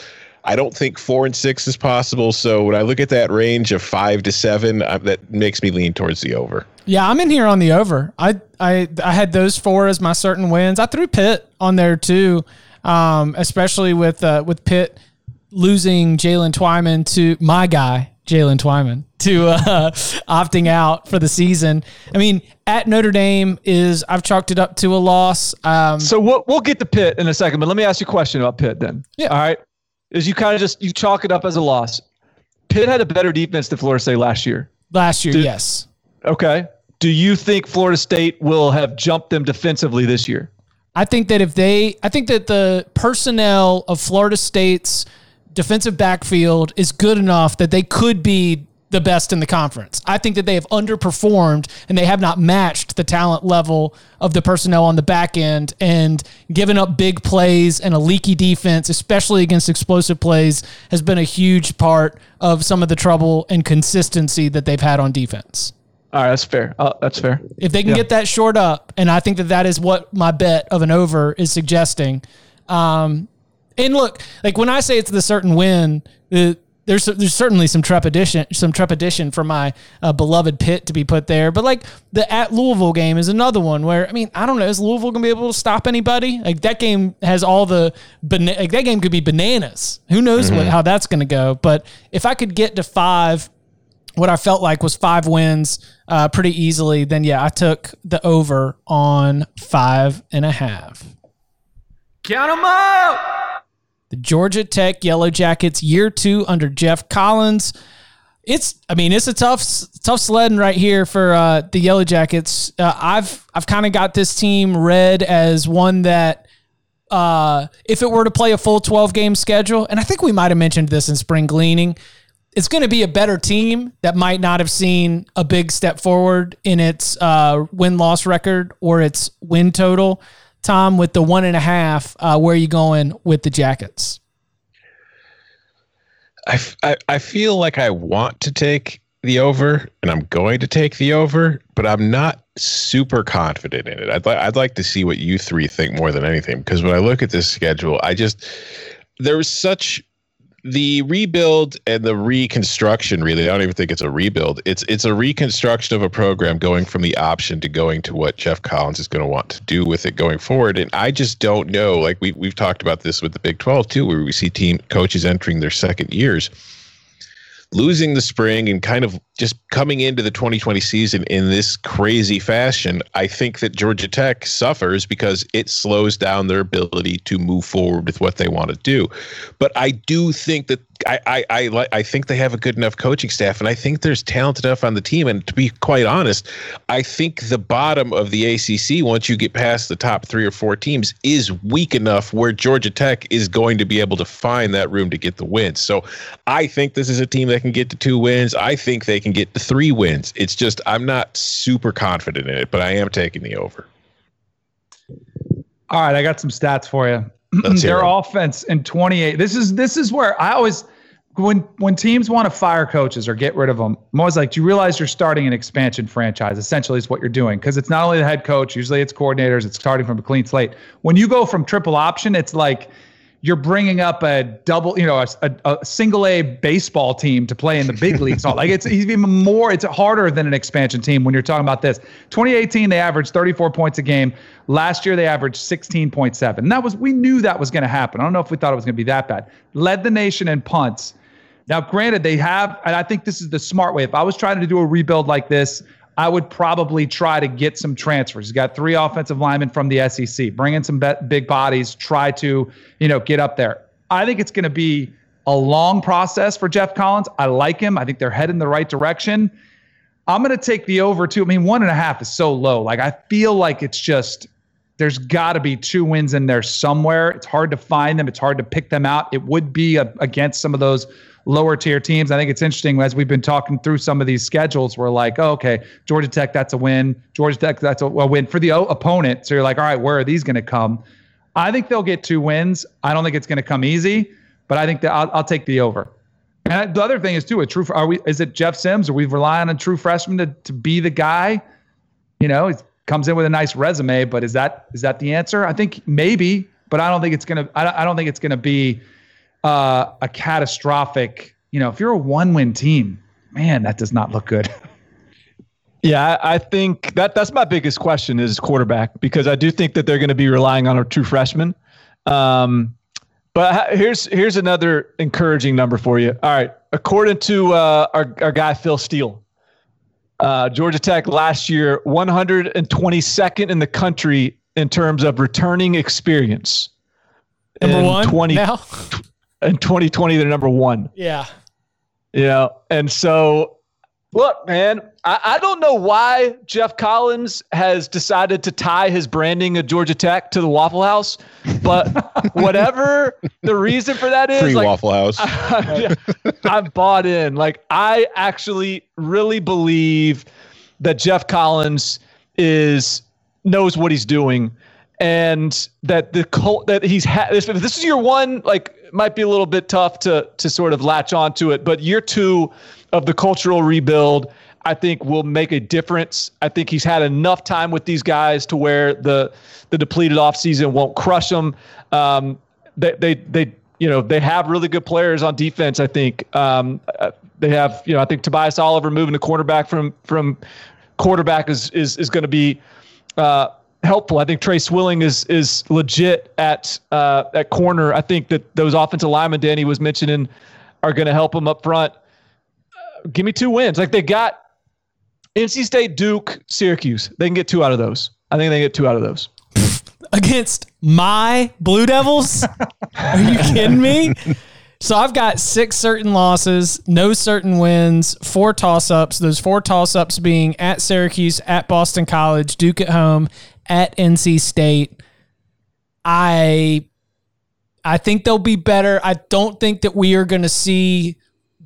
I don't think four and six is possible. So when I look at that range of five to seven, I, that makes me lean towards the over. Yeah, I'm in here on the over. I I I had those four as my certain wins. I threw Pitt on there too, um, especially with uh, with Pitt losing Jaylen Twyman to my guy Jaylen Twyman to uh, opting out for the season. I mean, at Notre Dame is I've chalked it up to a loss. Um, so we'll we'll get to Pitt in a second, but let me ask you a question about Pitt then. Yeah. All right. Is you kind of just you chalk it up as a loss. Pitt had a better defense than Florida State last year. Last year, Did, yes. Okay. Do you think Florida State will have jumped them defensively this year? I think that if they, I think that the personnel of Florida State's defensive backfield is good enough that they could be the best in the conference. I think that they have underperformed and they have not matched the talent level of the personnel on the back end and given up big plays and a leaky defense, especially against explosive plays, has been a huge part of some of the trouble and consistency that they've had on defense. All right, that's fair. Uh, that's fair. If they can yeah. get that short up, and I think that that is what my bet of an over is suggesting. Um, and look, like when I say it's the certain win, the, there's there's certainly some trepidation some trepidation for my uh, beloved Pitt to be put there. But like the at Louisville game is another one where I mean I don't know is Louisville gonna be able to stop anybody? Like that game has all the like that game could be bananas. Who knows mm-hmm. what how that's gonna go? But if I could get to five what I felt like was five wins uh, pretty easily, then yeah, I took the over on five and a half. Count them out. The Georgia Tech Yellow Jackets, year two under Geoff Collins. It's, I mean, it's a tough, tough sledding right here for uh, the Yellow Jackets. Uh, I've, I've kind of got this team read as one that, uh, if it were to play a full 12 game schedule, and I think we might have mentioned this in spring gleaning, it's going to be a better team that might not have seen a big step forward in its uh, win loss record or its win total. Tom, with the one and a half, uh, where are you going with the Jackets? I, I, I feel like I want to take the over, and I'm going to take the over, but I'm not super confident in it. I'd like I'd like to see what you three think more than anything because when I look at this schedule, I just there's such the rebuild and the reconstruction really i don't even think it's a rebuild. It's it's a reconstruction of a program going from the option to going to what Geoff Collins is going to want to do with it going forward. And i just don't know like we, we've talked about this with the big 12 too where we see team coaches entering their second years losing the spring and kind of just coming into the 2020 season in this crazy fashion, I think that Georgia Tech suffers because it slows down their ability to move forward with what they want to do. But I do think that I I I, I think they have a good enough coaching staff, and I think there's talent enough on the team. And to be quite honest, I think the bottom of the ACC, once you get past the top three or four teams, is weak enough where Georgia Tech is going to be able to find that room to get the wins. So I think this is a team that can get to two wins. I think they can get three wins. It's just I'm not super confident in it, but I am taking the over. All right, I got some stats for you. Their offense in 28. This is this is where I always when when teams want to fire coaches or get rid of them, I'm always like, do you realize you're starting an expansion franchise? Essentially, is what you're doing because it's not only the head coach. Usually, it's coordinators. It's starting from a clean slate. When you go from triple option, it's like you're bringing up a double, you know, a, a, single A baseball team to play in the big leagues. like it's even more, it's harder than an expansion team when you're talking about this. 2018, they averaged 34 points a game. Last year, they averaged 16.7. And that was, we knew that was going to happen. I don't know if we thought it was going to be that bad. Led the nation in punts. Now, granted, they have, and I think this is the smart way. If I was trying to do a rebuild like this, I would probably try to get some transfers. He's got three offensive linemen from the SEC. Bring in some big bodies. Try to, you know, get up there. I think it's going to be a long process for Geoff Collins. I like him. I think they're heading the right direction. I'm going to take the over too. I mean, one and a half is so low. Like I feel like it's just there's got to be two wins in there somewhere. It's hard to find them. It's hard to pick them out. It would be a, against some of those lower tier teams. I think it's interesting as we've been talking through some of these schedules. We're like, oh, okay, Georgia Tech, that's a win. Georgia Tech, that's a, a win for the opponent. So you're like, all right, where are these going to come? I think they'll get two wins. I don't think it's going to come easy, but I think that I'll, I'll take the over. And the other thing is too, a true. Are we? Is it Jeff Sims? Are we relying on a true freshman to to be the guy? You know, he comes in with a nice resume, but is that is that the answer? I think maybe, but I don't think it's gonna. I don't think it's gonna be uh, a catastrophic, you know, if you're a one win team, man, that does not look good. Yeah, I think that that's my biggest question is quarterback because I do think that they're going to be relying on a true freshman. Um, but here's here's another encouraging number for you. All right, according to uh, our our guy Phil Steele, uh, Georgia Tech last year 122nd in the country in terms of returning experience. Number one 20, now in 2020 they're number one. Yeah. Yeah. And so look, man, I, I don't know why Geoff Collins has decided to tie his branding of Georgia Tech to the Waffle House, but whatever the reason for that is, Free like, Waffle House. I, I'm bought in. Like I actually really believe that Geoff Collins is knows what he's doing and that the cult that he's had this, this is your one like might be a little bit tough to to sort of latch onto it but year two of the cultural rebuild i think will make a difference. I think he's had enough time with these guys to where the the depleted offseason won't crush them um, they, they they you know they have really good players on defense i think. Um, uh, they have you know i think tobias oliver moving to quarterback from from quarterback is is is going to be uh, helpful. I think Tre Swilling is is legit at uh, at corner. I think that those offensive linemen Danny was mentioning are going to help him up front. Uh, give me two wins. Like they got NC State, Duke, Syracuse. They can get two out of those. I think they get two out of those. Against my Blue Devils? Are you kidding me? So I've got six certain losses, no certain wins, four toss ups. Those four toss ups being at Syracuse, at Boston College, Duke at home, at NC State. I I think they'll be better. I don't think that we are going to see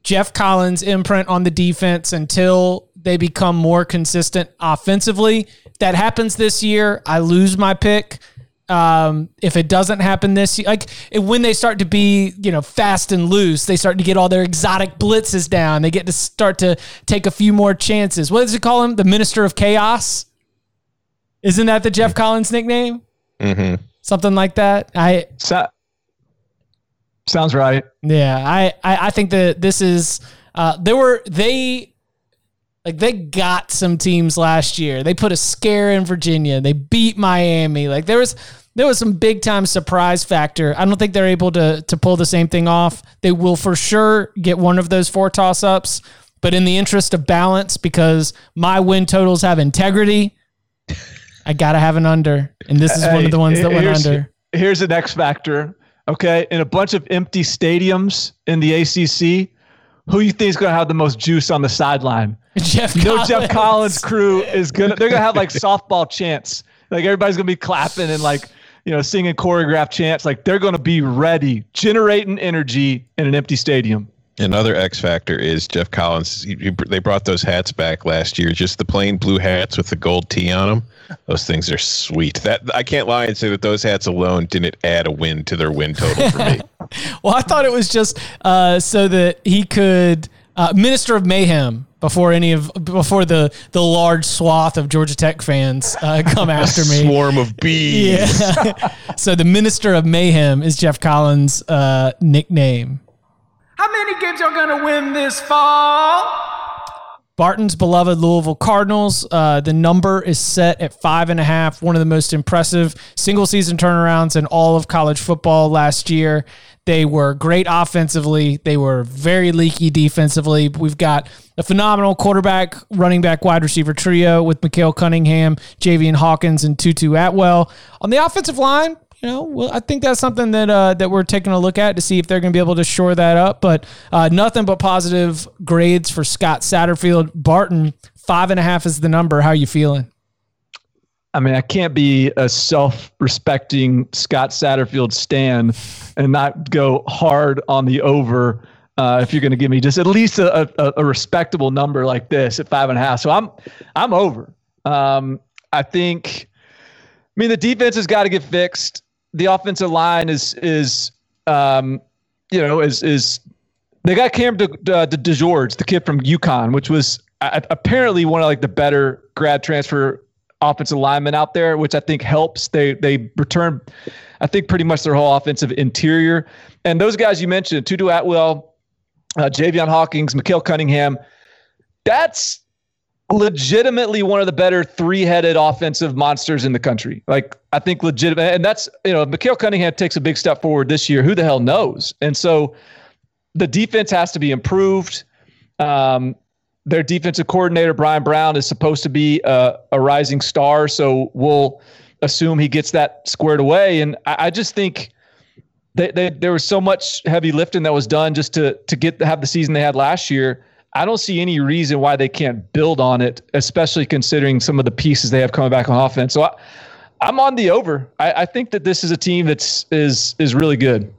Geoff Collins imprint on the defense until they become more consistent offensively. If that happens this year, I lose my pick. um, if it doesn't happen this year, like when they start to be, you know, fast and loose, they start to get all their exotic blitzes down. They get to start to take a few more chances. What does it call him? The Minister of Chaos? Isn't that the Geoff Collins nickname? Mm-hmm. Something like that. I so, sounds right. Yeah, I, I, I think that this is. Uh, there were they like they got some teams last year. They put a scare in Virginia. They beat Miami. Like there was there was some big time surprise factor. I don't think they're able to to pull the same thing off. They will for sure get one of those four toss ups, but in the interest of balance, because my win totals have integrity, I gotta have an under, and this is hey, one of the ones that went under. Here's the X factor. Okay, in a bunch of empty stadiums in the ACC, who you think is going to have the most juice on the sideline? Geoff. You know, Geoff Collins' crew is gonna. They're gonna have like softball chants. Like everybody's gonna be clapping and like you know, singing choreographed chants. Like they're going to be ready, generating energy in an empty stadium. Another X factor is Geoff Collins. He, he, they brought those hats back last year, just the plain blue hats with the gold T on them. Those things are sweet. That I can't lie and say that those hats alone didn't add a win to their win total for me. well, I thought it was just uh, so that he could uh, Minister of Mayhem before any of before the the large swath of Georgia Tech fans uh, come after me. Swarm of bees. Yeah. so the Minister of Mayhem is Geoff Collins' uh, nickname. How many games y'all gonna win this fall? Barton's beloved Louisville Cardinals. Uh, the number is set at five and a half. One of the most impressive single season turnarounds in all of college football last year. They were great offensively. They were very leaky defensively. We've got a phenomenal quarterback, running back, wide receiver trio with Malik Cunningham, Javian Hawkins, and Tutu Atwell. On the offensive line, you know, well, I think that's something that uh, that we're taking a look at to see if they're going to be able to shore that up. But uh, nothing but positive grades for Scott Satterfield. Barton, five and a half is the number. How are you feeling? I mean, I can't be a self-respecting Scott Satterfield stan and not go hard on the over. Uh, if you're going to give me just at least a, a, a, respectable number like this at five and a half, so I'm I'm over. Um, I think. I mean, the defense has got to get fixed. The offensive line is is um, you know is is they got Cam De, De, De, the kid from UConn, which was apparently one of like the better grad transfer offensive linemen out there, which I think helps. They they return, I think, pretty much their whole offensive interior. And those guys you mentioned, Tutu Atwell, uh, Javian Hawkins, Malik Cunningham, that's legitimately one of the better three-headed offensive monsters in the country. Like I think legitimate, and that's you know Malik Cunningham takes a big step forward this year. Who the hell knows? And so the defense has to be improved. Um, their defensive coordinator Bryan Brown is supposed to be a, a rising star, so we'll assume he gets that squared away. And I, I just think they, they, there was so much heavy lifting that was done just to to get have the season they had last year. I don't see any reason why they can't build on it, especially considering some of the pieces they have coming back on offense. So I, I'm on the over. I, I think that this is a team that's is is really good.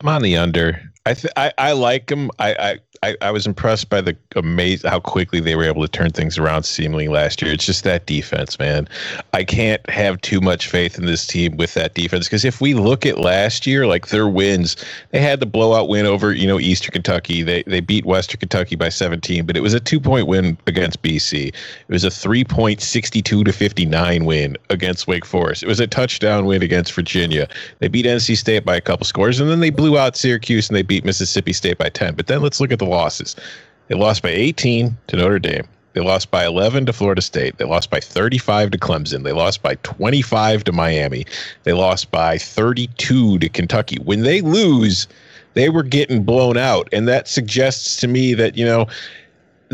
I'm on the under. I th- I, I like them. I, I I, I was impressed by the amazing how quickly they were able to turn things around seemingly last year. It's just that defense, man. I can't have too much faith in this team with that defense because if we look at last year, like their wins, they had the blowout win over you know Eastern Kentucky. They they beat Western Kentucky by 17, but it was a two point win against BC. It was a three point 62 to 59 win against Wake Forest. It was a touchdown win against Virginia. They beat NC State by a couple scores, and then they blew out Syracuse and they beat Mississippi State by 10. But then let's look at the losses. They lost by 18 to Notre Dame. They lost by 11 to Florida State. They lost by 35 to Clemson. They lost by 25 to Miami. They lost by 32 to Kentucky. When they lose, they were getting blown out. And that suggests to me that, you know,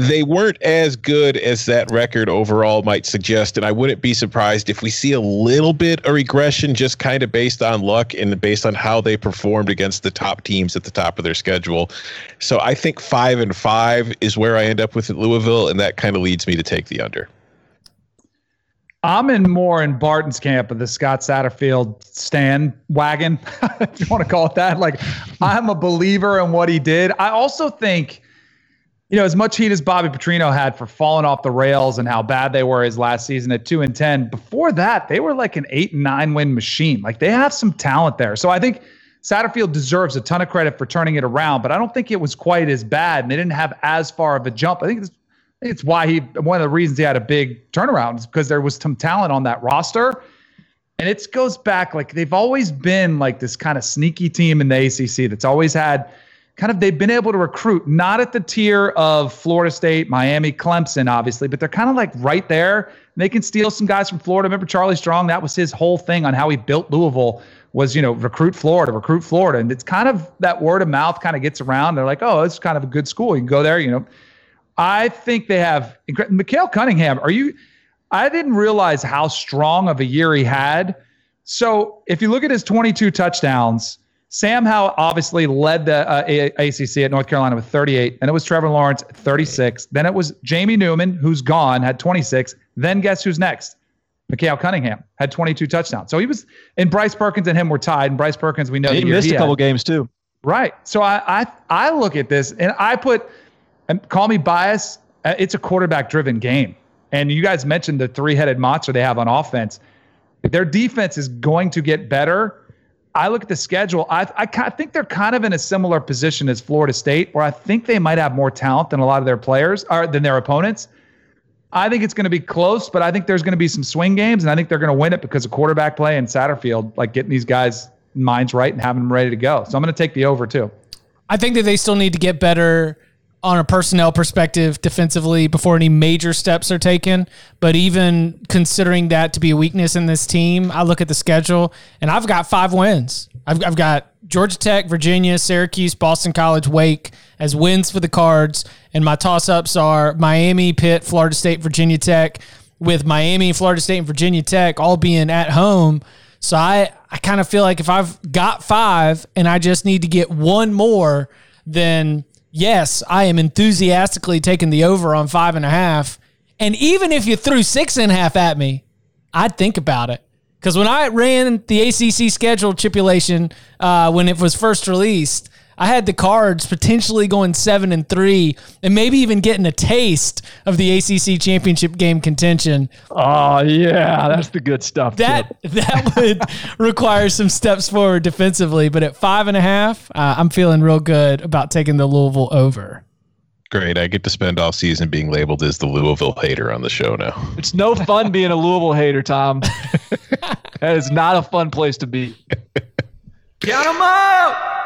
they weren't as good as that record overall might suggest. And I wouldn't be surprised if we see a little bit of regression just kind of based on luck and based on how they performed against the top teams at the top of their schedule. So I think five and five is where I end up with Louisville, and that kind of leads me to take the under. I'm in more in Barton's camp of the Scott Satterfield stand wagon, if you want to call it that. Like, I'm a believer in what he did. I also think you know, as much heat as Bobby Petrino had for falling off the rails and how bad they were his last season at two and ten, before that they were like an eight and nine win machine. Like they have some talent there. So I think Satterfield deserves a ton of credit for turning it around, but I don't think it was quite as bad, and they didn't have as far of a jump. I think it's, it's why he one of the reasons he had a big turnaround is because there was some talent on that roster. And it goes back like they've always been like this kind of sneaky team in the ACC that's always had kind of they've been able to recruit not at the tier of Florida State, Miami, Clemson, obviously, but they're kind of like right there. They can steal some guys from Florida. Remember Charlie Strong? That was his whole thing on how he built Louisville was you know recruit Florida, recruit Florida, and it's kind of that word of mouth kind of gets around. They're like, oh, it's kind of a good school. You can go there. You know, I think they have. Malik Cunningham, are you? I didn't realize how strong of a year he had. So if you look at his 22 touchdowns Sam Howell obviously led the uh, ACC at North Carolina with 38. Then it was Trevor Lawrence, 36. Then it was Jamie Newman, who's gone, had 26. Then guess who's next? Malik Cunningham had 22 touchdowns. So he was, and Bryce Perkins and him were tied. And Bryce Perkins, we know he missed he a couple games too. Right. So I, I I look at this and I put, and call me biased. Uh, it's a quarterback driven game. And you guys mentioned the three headed monster they have on offense. Their defense is going to get better I look at the schedule. I, I, think they're kind of in a similar position as Florida State, where I think they might have more talent than a lot of their players or than their opponents. I think it's going to be close, but I think there's going to be some swing games, and I think they're going to win it because of quarterback play and Satterfield, like getting these guys' minds right and having them ready to go. So I'm going to take the over too. I think that they still need to get better on a personnel perspective defensively before any major steps are taken. But even considering that to be a weakness in this team, I look at the schedule and I've got five wins. I've, I've got Georgia Tech, Virginia, Syracuse, Boston College, Wake as wins for the cards. And my toss ups are Miami, Pitt, Florida State, Virginia Tech, with Miami, Florida State, and Virginia Tech all being at home. So I, I kind of feel like if I've got five and I just need to get one more, then yes, I am enthusiastically taking the over on five and a half. And even if you threw six and a half at me, I'd think about it. Because when I ran the ACC schedule stipulation uh, when it was first released, I had the cards potentially going seven and three, and maybe even getting a taste of the ACC championship game contention. Oh yeah, that's the good stuff. That that would require some steps forward defensively, but at five and a half, uh, I'm feeling real good about taking the Louisville over. Great. I get to spend all season being labeled as the Louisville hater on the show now. It's no fun being a Louisville hater, Tom. that is not a fun place to be. Count them out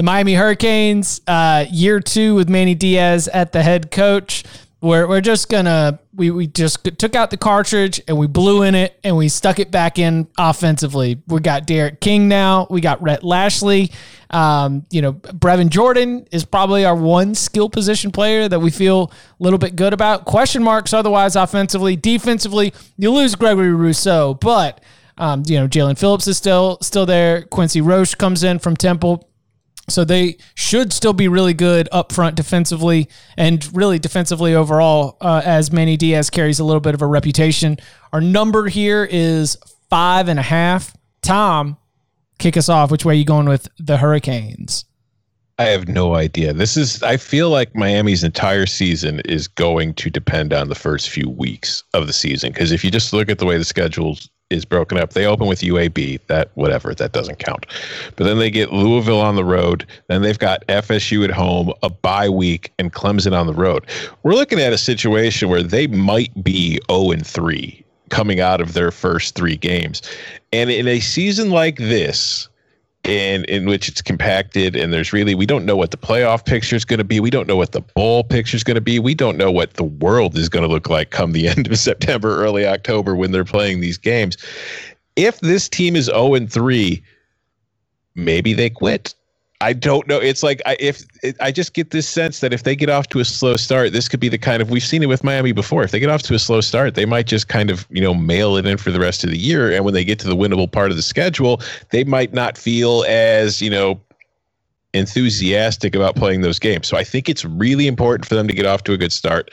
the Miami Hurricanes, uh, year two with Manny Diaz at the head coach. We're, we're just gonna we, we just took out the cartridge and we blew in it and we stuck it back in offensively. We got D'Eriq King now. We got Rhett Lashlee. Um, you know, Brevin Jordan is probably our one skill position player that we feel a little bit good about. Question marks otherwise offensively, defensively. You lose Gregory Rousseau, but um, you know Jaelan Phillips is still still there. Quincy Roche comes in from Temple. So they should still be really good up front defensively and really defensively overall uh, as Manny Diaz carries a little bit of a reputation. Our number here is five and a half. Tom, kick us off. Which way are you going with the Hurricanes? I have no idea. This is I feel like Miami's entire season is going to depend on the first few weeks of the season because if you just look at the way the schedules is broken up. They open with UAB, that whatever, that doesn't count. But then they get Louisville on the road. Then they've got FSU at home, a bye week, and Clemson on the road. We're looking at a situation where they might be 0 and 3 coming out of their first three games. And in a season like this, in in which it's compacted and there's really we don't know what the playoff picture is going to be. We don't know what the bowl picture is going to be. We don't know what the world is going to look like come the end of september early october when they're playing these games. If this team is 0 and 3 maybe they quit I don't know. It's like I, if it, I just get this sense that if they get off to a slow start, this could be the kind of we've seen it with Miami before. If they get off to a slow start, they might just kind of you know mail it in for the rest of the year, and when they get to the winnable part of the schedule, they might not feel as you know enthusiastic about playing those games. So I think it's really important for them to get off to a good start.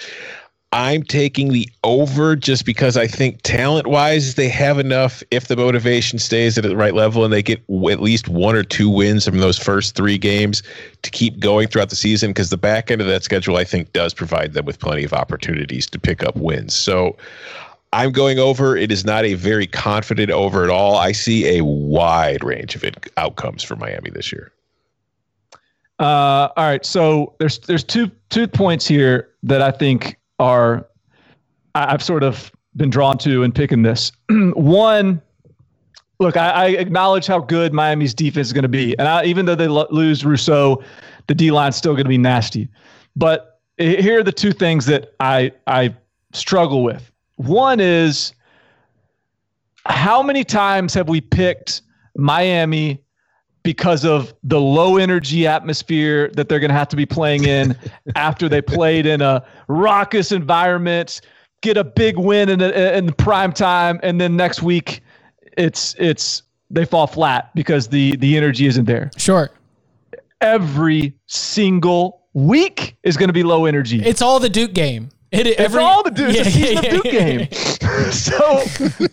I'm taking the over just because I think talent wise they have enough if the motivation stays at the right level and they get at least one or two wins from those first three games to keep going throughout the season because the back end of that schedule I think does provide them with plenty of opportunities to pick up wins. So I'm going over. It is not a very confident over at all. I see a wide range of it, outcomes for Miami this year. Uh, all right, so there's there's two two points here that I think are I've sort of been drawn to in picking this. One, look, I, I, acknowledge how good Miami's defense is going to be, and I, even though they lo- lose Rousseau, the D line's still going to be nasty. But here are the two things that I I struggle with. One is how many times have we picked Miami because of the low energy atmosphere that they're going to have to be playing in after they played in a raucous environment, get a big win in, a, in the prime time, and then next week it's it's they fall flat because the the energy isn't there. Sure. Every single week is going to be low energy. It's all the Duke game. It, it's every, all the Duke. Yeah, it's a season yeah, of Duke yeah, game. so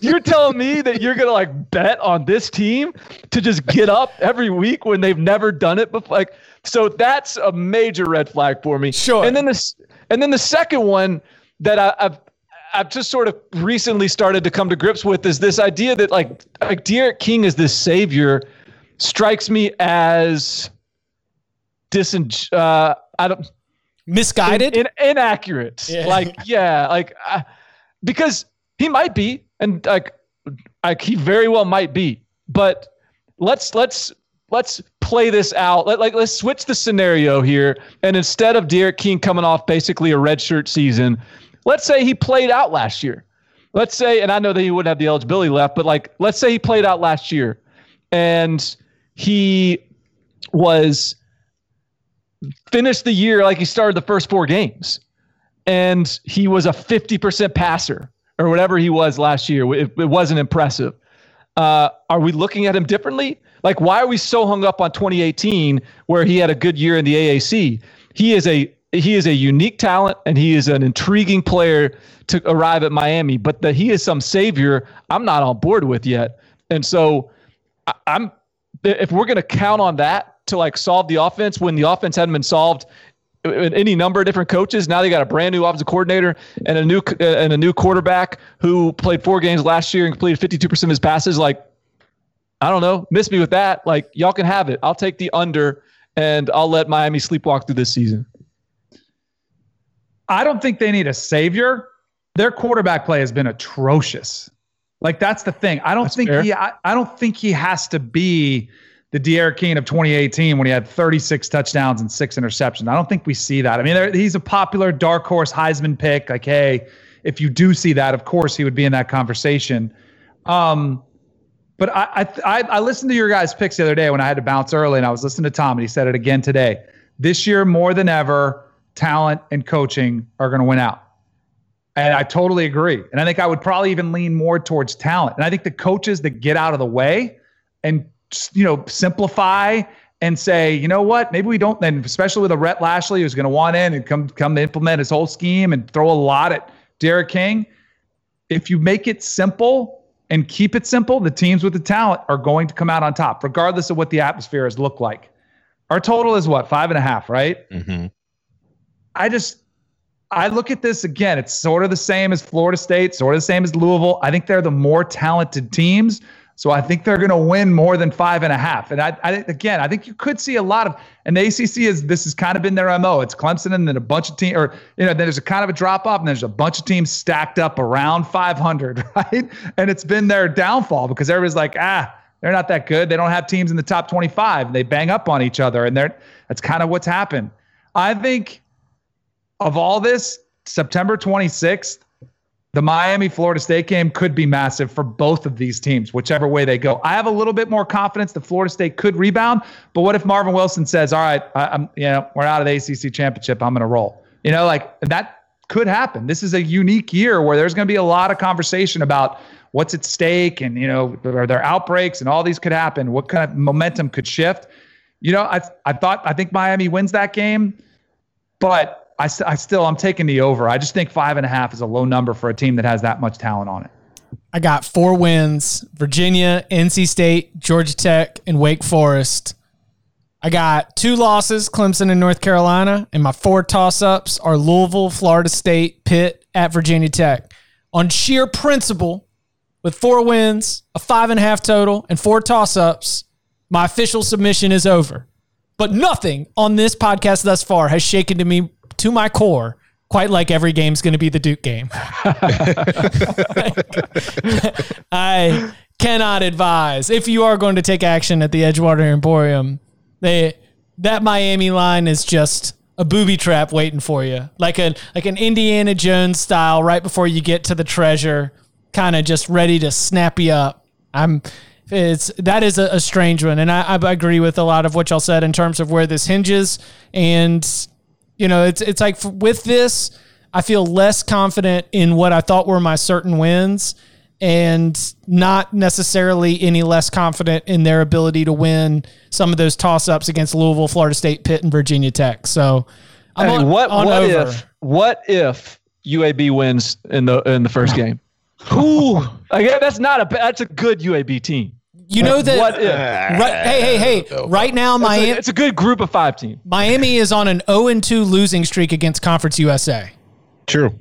you're telling me that you're gonna like bet on this team to just get up every week when they've never done it before? Like, so that's a major red flag for me. Sure. And then this, and then the second one that I, I've I've just sort of recently started to come to grips with is this idea that like like D'Eriq King is this savior strikes me as dising. Uh, I don't misguided, in, in, inaccurate. Yeah. Like, yeah, like uh, because he might be, and like, like he very well might be. But let's let's let's play this out. Let, like let's switch the scenario here, and instead of D'Eriq King coming off basically a redshirt season, let's say he played out last year. Let's say, and I know that he wouldn't have the eligibility left, but like let's say he played out last year, and he was finished the year like he started the first four games, and he was a 50% passer or whatever he was last year. It, it wasn't impressive. Uh, are we looking at him differently? Like, why are we so hung up on 2018 where he had a good year in the AAC? He is a he is a unique talent and he is an intriguing player to arrive at Miami, but that he is some savior, I'm not on board with yet. And so I, I'm if we're going to count on that to like solve the offense when the offense hadn't been solved in any number of different coaches. Now they got a brand new offensive coordinator and a new and a new quarterback who played four games last year and completed 52% of his passes. Like, I don't know, miss me with that. Like, y'all can have it. I'll take the under and I'll let Miami sleepwalk through this season. I don't think they need a savior. Their quarterback play has been atrocious. Like that's the thing. I don't that's think fair. he. I, I don't think he has to be the D'Eriq King of 2018 when he had 36 touchdowns and six interceptions. I don't think we see that. I mean, he's a popular dark horse Heisman pick. Like, hey, if you do see that, of course he would be in that conversation. Um, but I, I, I listened to your guys' picks the other day when I had to bounce early, and I was listening to Tom, and he said it again today. This year, more than ever, talent and coaching are going to win out. And I totally agree. And I think I would probably even lean more towards talent. And I think the coaches that get out of the way and you know, simplify and say, you know what, maybe we don't. Then, especially with a Rhett Lashlee who's going to want in and come come to implement his whole scheme and throw a lot at D'Eriq King. If you make it simple and keep it simple, the teams with the talent are going to come out on top, regardless of what the atmosphere has looked like. Our total is what five and a half, right? Mm-hmm. I just I look at this again. It's sort of the same as Florida State, sort of the same as Louisville. I think they're the more talented teams. So I think they're going to win more than five and a half. And I, I, again, I think you could see a lot of, and the ACC is this has kind of been their mo. It's Clemson and then a bunch of teams, or you know, then there's a kind of a drop off, and there's a bunch of teams stacked up around 500, right? And it's been their downfall because everybody's like, ah, they're not that good. They don't have teams in the top 25. They bang up on each other, and they're that's kind of what's happened. I think of all this, September 26th the Miami Florida State game could be massive for both of these teams, whichever way they go. I have a little bit more confidence that Florida State could rebound, but what if Marvin Wilson says, "All right, I, am you know we're out of the ACC championship, I'm going to roll." You know, like that could happen. This is a unique year where there's going to be a lot of conversation about what's at stake, and you know, are there outbreaks, and all these could happen. What kind of momentum could shift? You know, I I thought I think Miami wins that game, but I, I still I'm taking the over. I just think five and a half is a low number for a team that has that much talent on it. I got four wins: Virginia, NC State, Georgia Tech, and Wake Forest. I got two losses: Clemson and North Carolina, and my four toss-ups are Louisville, Florida State, Pitt, at Virginia Tech. On sheer principle, with four wins, a five and a half total, and four toss-ups, my official submission is over. But nothing on this podcast thus far has shaken to me to my core quite like every game's going to be the Duke game. I cannot advise if you are going to take action at the Edgewater Emporium. They that Miami line is just a booby trap waiting for you, like a like an Indiana Jones style. Right before you get to the treasure, kind of just ready to snap you up. I'm it's that is a, a strange one, and I, I agree with a lot of what y'all said in terms of where this hinges. And you know, it's it's like with this, I feel less confident in what I thought were my certain wins, and not necessarily any less confident in their ability to win some of those toss ups against Louisville, Florida State, Pitt, and Virginia Tech. So, I'm Hey, on- what on what over. if what if UAB wins in the in the first game? Who? Like, that's not a that's a good UAB team. You know that What if? Ah, right, hey, hey, hey! Right now, It's a, Miami it's a good group of five team. Miami is on an 0 and 2 losing streak against Conference USA. True.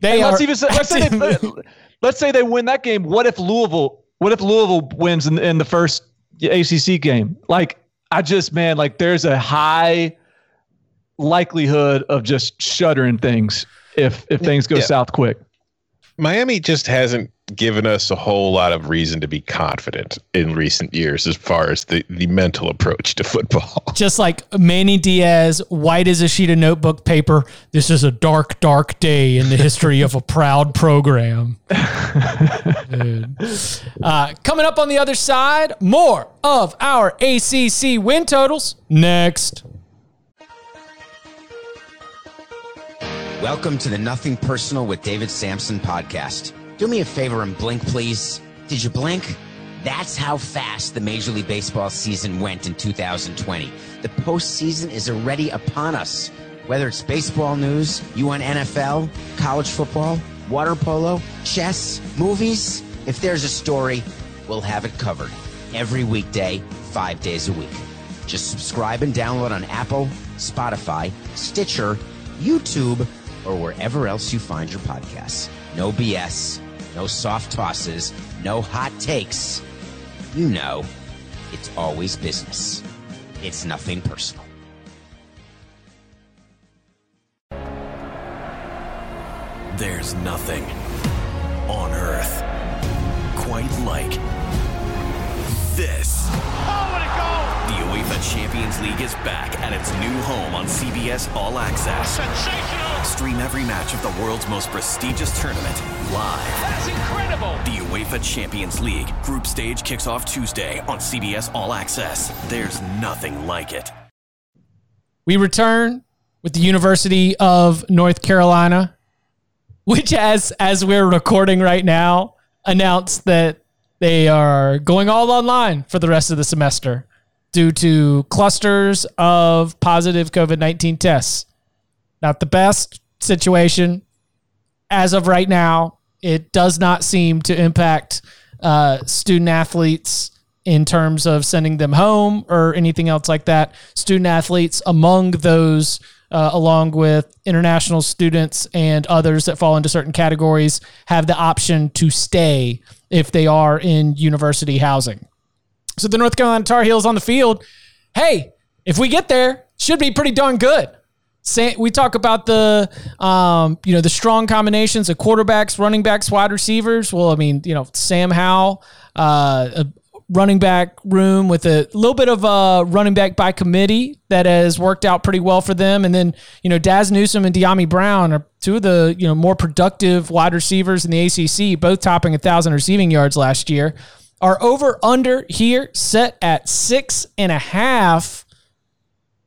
They Let's are even say, let's say they, let's say they win that game. What if Louisville? What if Louisville wins in, in the first ACC game? Like I just man, like there's a high likelihood of just shuddering things if if things go Yeah. south quick. Miami just hasn't given us a whole lot of reason to be confident in recent years as far as the, the mental approach to football. just like Manny Diaz, white as a sheet of notebook paper. This is a dark, dark day in the history of a proud program. Uh, coming up on the other side, more of our ACC win totals next. Welcome to the Nothing Personal with David Samson podcast. Do me a favor and blink, please. Did you blink? That's how fast the Major League Baseball season went in 2020. The postseason is already upon us. Whether it's baseball news, you on NFL, college football, water polo, chess, movies, if there's a story, we'll have it covered. Every weekday, five days a week. Just subscribe and download on Apple, Spotify, Stitcher, YouTube, or wherever else you find your podcasts. No BS, no soft tosses, no hot takes. You know, it's always business. It's nothing personal. There's nothing on earth quite like this. The UEFA Champions League is back at its new home on CBS All Access. Sensational! Stream every match of the world's most prestigious tournament live. That's incredible! The UEFA Champions League group stage kicks off Tuesday on CBS All Access. There's nothing like it. We return with the University of North Carolina, which, as as we're recording right now, announced that they are going all online for the rest of the semester due to clusters of positive COVID nineteen tests. Not the best situation as of right now. It does not seem to impact uh, student athletes in terms of sending them home or anything else like that. Student athletes among those, uh, along with international students and others that fall into certain categories, have the option to stay if they are in university housing. So the North Carolina Tar Heels on the field, hey, if we get there, should be pretty darn good. We talk about the um, you know the strong combinations of quarterbacks, running backs, wide receivers. Well, I mean, you know, Sam Howell, uh, a running back room with a little bit of a running back by committee that has worked out pretty well for them. And then you know, Dazz Newsome and Dyami Brown are two of the you know more productive wide receivers in the ACC, both topping a thousand receiving yards last year. Our over under here set at six and a half.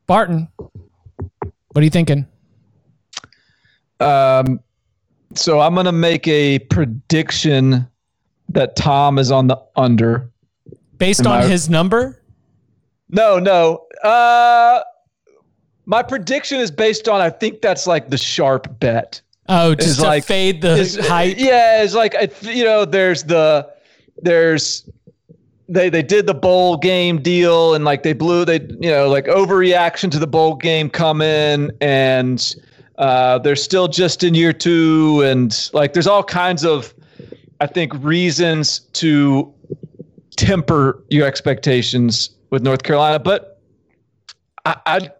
Barton, what are you thinking? Um, so I'm gonna make a prediction that Tom is on the under. Based Am on I- his number? No, no. Uh, My prediction is based on I think that's like the sharp bet. Oh, just to like, fade the hype. Yeah, it's like you know, there's the there's they they did the bowl game deal and like they blew they you know like overreaction to the bowl game come in and uh, they're still just in year two and like there's all kinds of I think reasons to temper your expectations with North Carolina, but I, I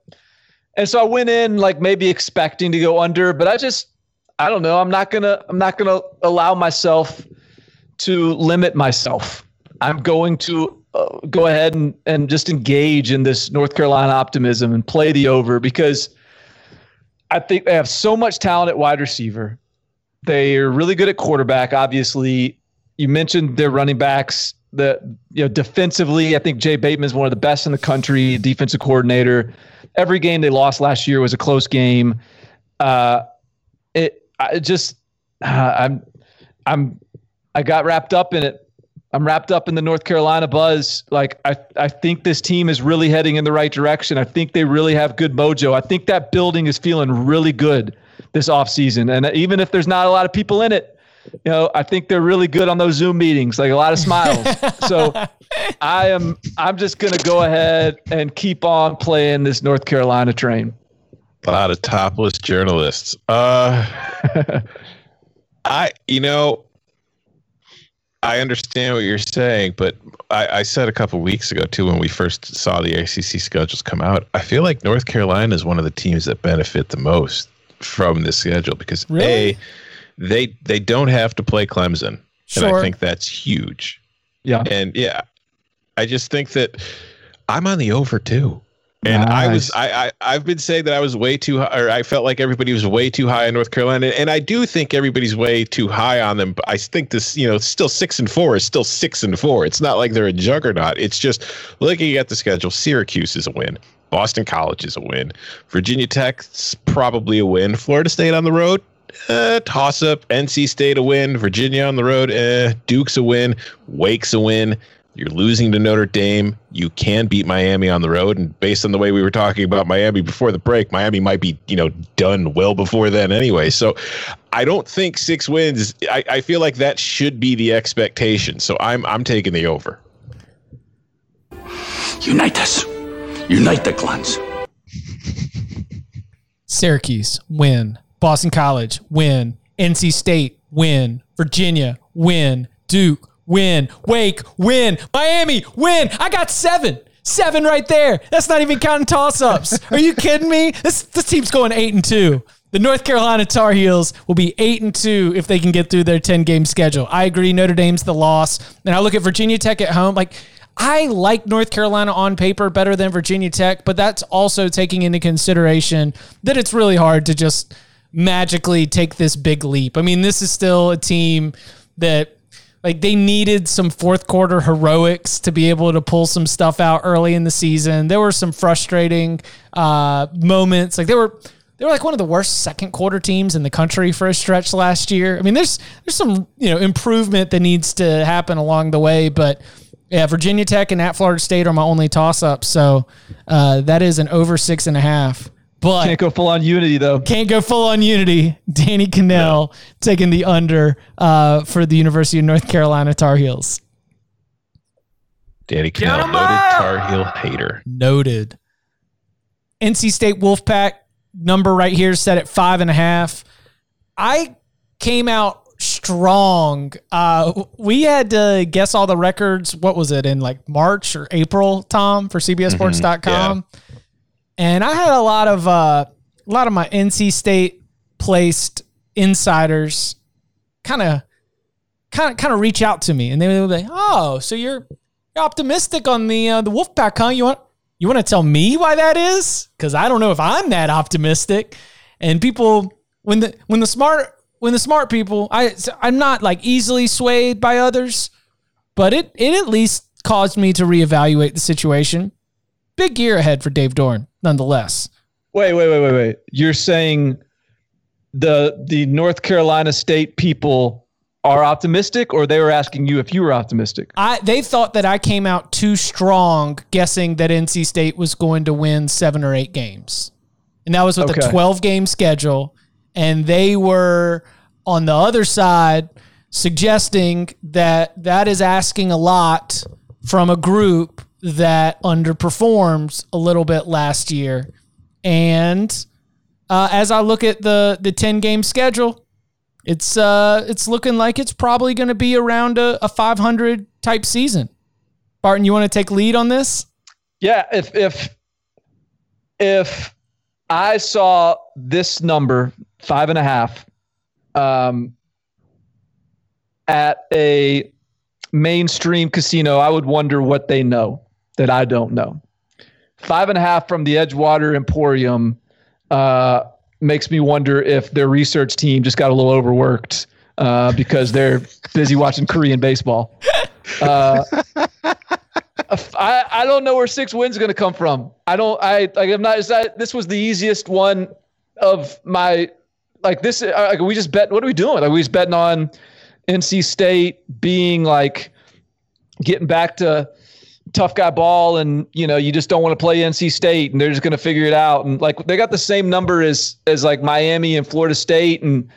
and so I went in like maybe expecting to go under, but I just I don't know. I'm not gonna I'm not gonna allow myself to limit myself. I'm going to uh, go ahead and, and just engage in this North Carolina optimism and play the over because I think they have so much talent at wide receiver. They are really good at quarterback. Obviously, you mentioned their running backs. The you know defensively, I think Jay Bateman is one of the best in the country, defensive coordinator. Every game they lost last year was a close game. Uh, it I just uh, I'm I'm I got wrapped up in it. I'm wrapped up in the North Carolina buzz. Like I, I think this team is really heading in the right direction. I think they really have good mojo. I think that building is feeling really good this offseason. And even if there's not a lot of people in it, you know, I think they're really good on those Zoom meetings, like a lot of smiles. so I am I'm just gonna go ahead and keep on playing this North Carolina train. A lot of topless journalists. Uh I you know I understand what you're saying, but I, I said a couple weeks ago too when we first saw the ACC schedules come out. I feel like North Carolina is one of the teams that benefit the most from this schedule because really? a they they don't have to play Clemson, sure. and I think that's huge. Yeah, and yeah, I just think that I'm on the over too. And nice. I was I, I I've been saying that I was way too high, or I felt like everybody was way too high on North Carolina, and I do think everybody's way too high on them. But I think this, you know, still six and four is still six and four. It's not like they're a juggernaut. It's just looking at the schedule. Syracuse is a win. Boston College is a win. Virginia Tech's probably a win. Florida State on the road, uh, toss up. NC State a win. Virginia on the road, uh, Duke's a win. Wake's a win. You're losing to Notre Dame. You can beat Miami on the road, and based on the way we were talking about Miami before the break, Miami might be you know done well before then anyway. So I don't think six wins. I, I feel like that should be the expectation. So I'm I'm taking the over. Unite us. Unite the clans. Syracuse win. Boston College win. NC State win. Virginia win. Duke win. Wake, win. Miami, win. I got seven. Seven right there. That's not even counting toss ups. Are you kidding me? This, this team's going eight and two. The North Carolina Tar Heels will be eight and two if they can get through their 10 game schedule. I agree. Notre Dame's the loss. And I look at Virginia Tech at home. Like, I like North Carolina on paper better than Virginia Tech, but that's also taking into consideration that it's really hard to just magically take this big leap. I mean, this is still a team that like they needed some fourth quarter heroics to be able to pull some stuff out early in the season. There were some frustrating uh, moments. Like they were they were like one of the worst second quarter teams in the country for a stretch last year. I mean, there's there's some you know improvement that needs to happen along the way, but yeah, Virginia Tech and at Florida State are my only toss ups. So uh, that is an over six and a half. But can't go full on unity though. Can't go full on unity. Danny Kanell no. taking the under uh, for the University of North Carolina Tar Heels. Danny Kanell, noted Tar Heel hater. Noted. NC State Wolfpack number right here set at five and a half. I came out strong. Uh, we had to guess all the records. What was it in like March or April, Tom, for CBSSports.com? Mm-hmm. Yeah. And I had a lot of uh, a lot of my NC State placed insiders kind of kind of kind of reach out to me, and they would be like, "Oh, so you're, you're optimistic on the uh, the Wolfpack, huh? You want you want to tell me why that is? Because I don't know if I'm that optimistic." And people, when the when the smart when the smart people, I I'm not like easily swayed by others, but it it at least caused me to reevaluate the situation. Big year ahead for Dave Doeren nonetheless. Wait, wait, wait, wait, wait. You're saying the the North Carolina State people are optimistic, or they were asking you if you were optimistic? I they thought that I came out too strong, guessing that NC State was going to win seven or eight games. and that was with Okay. a 12 game schedule. And they were on the other side suggesting that that is asking a lot from a group that underperforms a little bit last year. And uh, as I look at the the 10 game schedule, it's uh it's looking like it's probably going to be around a, a 500 type season. Barton, you want to take lead on this? Yeah, if if if I saw this number five and a half um, at a mainstream casino, I would wonder what they know that I don't know. Five and a half from the Edgewater Emporium uh, makes me wonder if their research team just got a little overworked uh, because they're busy watching Korean baseball. Uh, I, I don't know where six wins going to come from. I don't. I like. I'm not. That this was the easiest one of my like this? uh, Like we just bet. What are we doing? Like we just betting on NC State being like getting back to tough guy ball, and you know you just don't want to play NC State, and they're just going to figure it out. And like they got the same number as as like Miami and Florida State and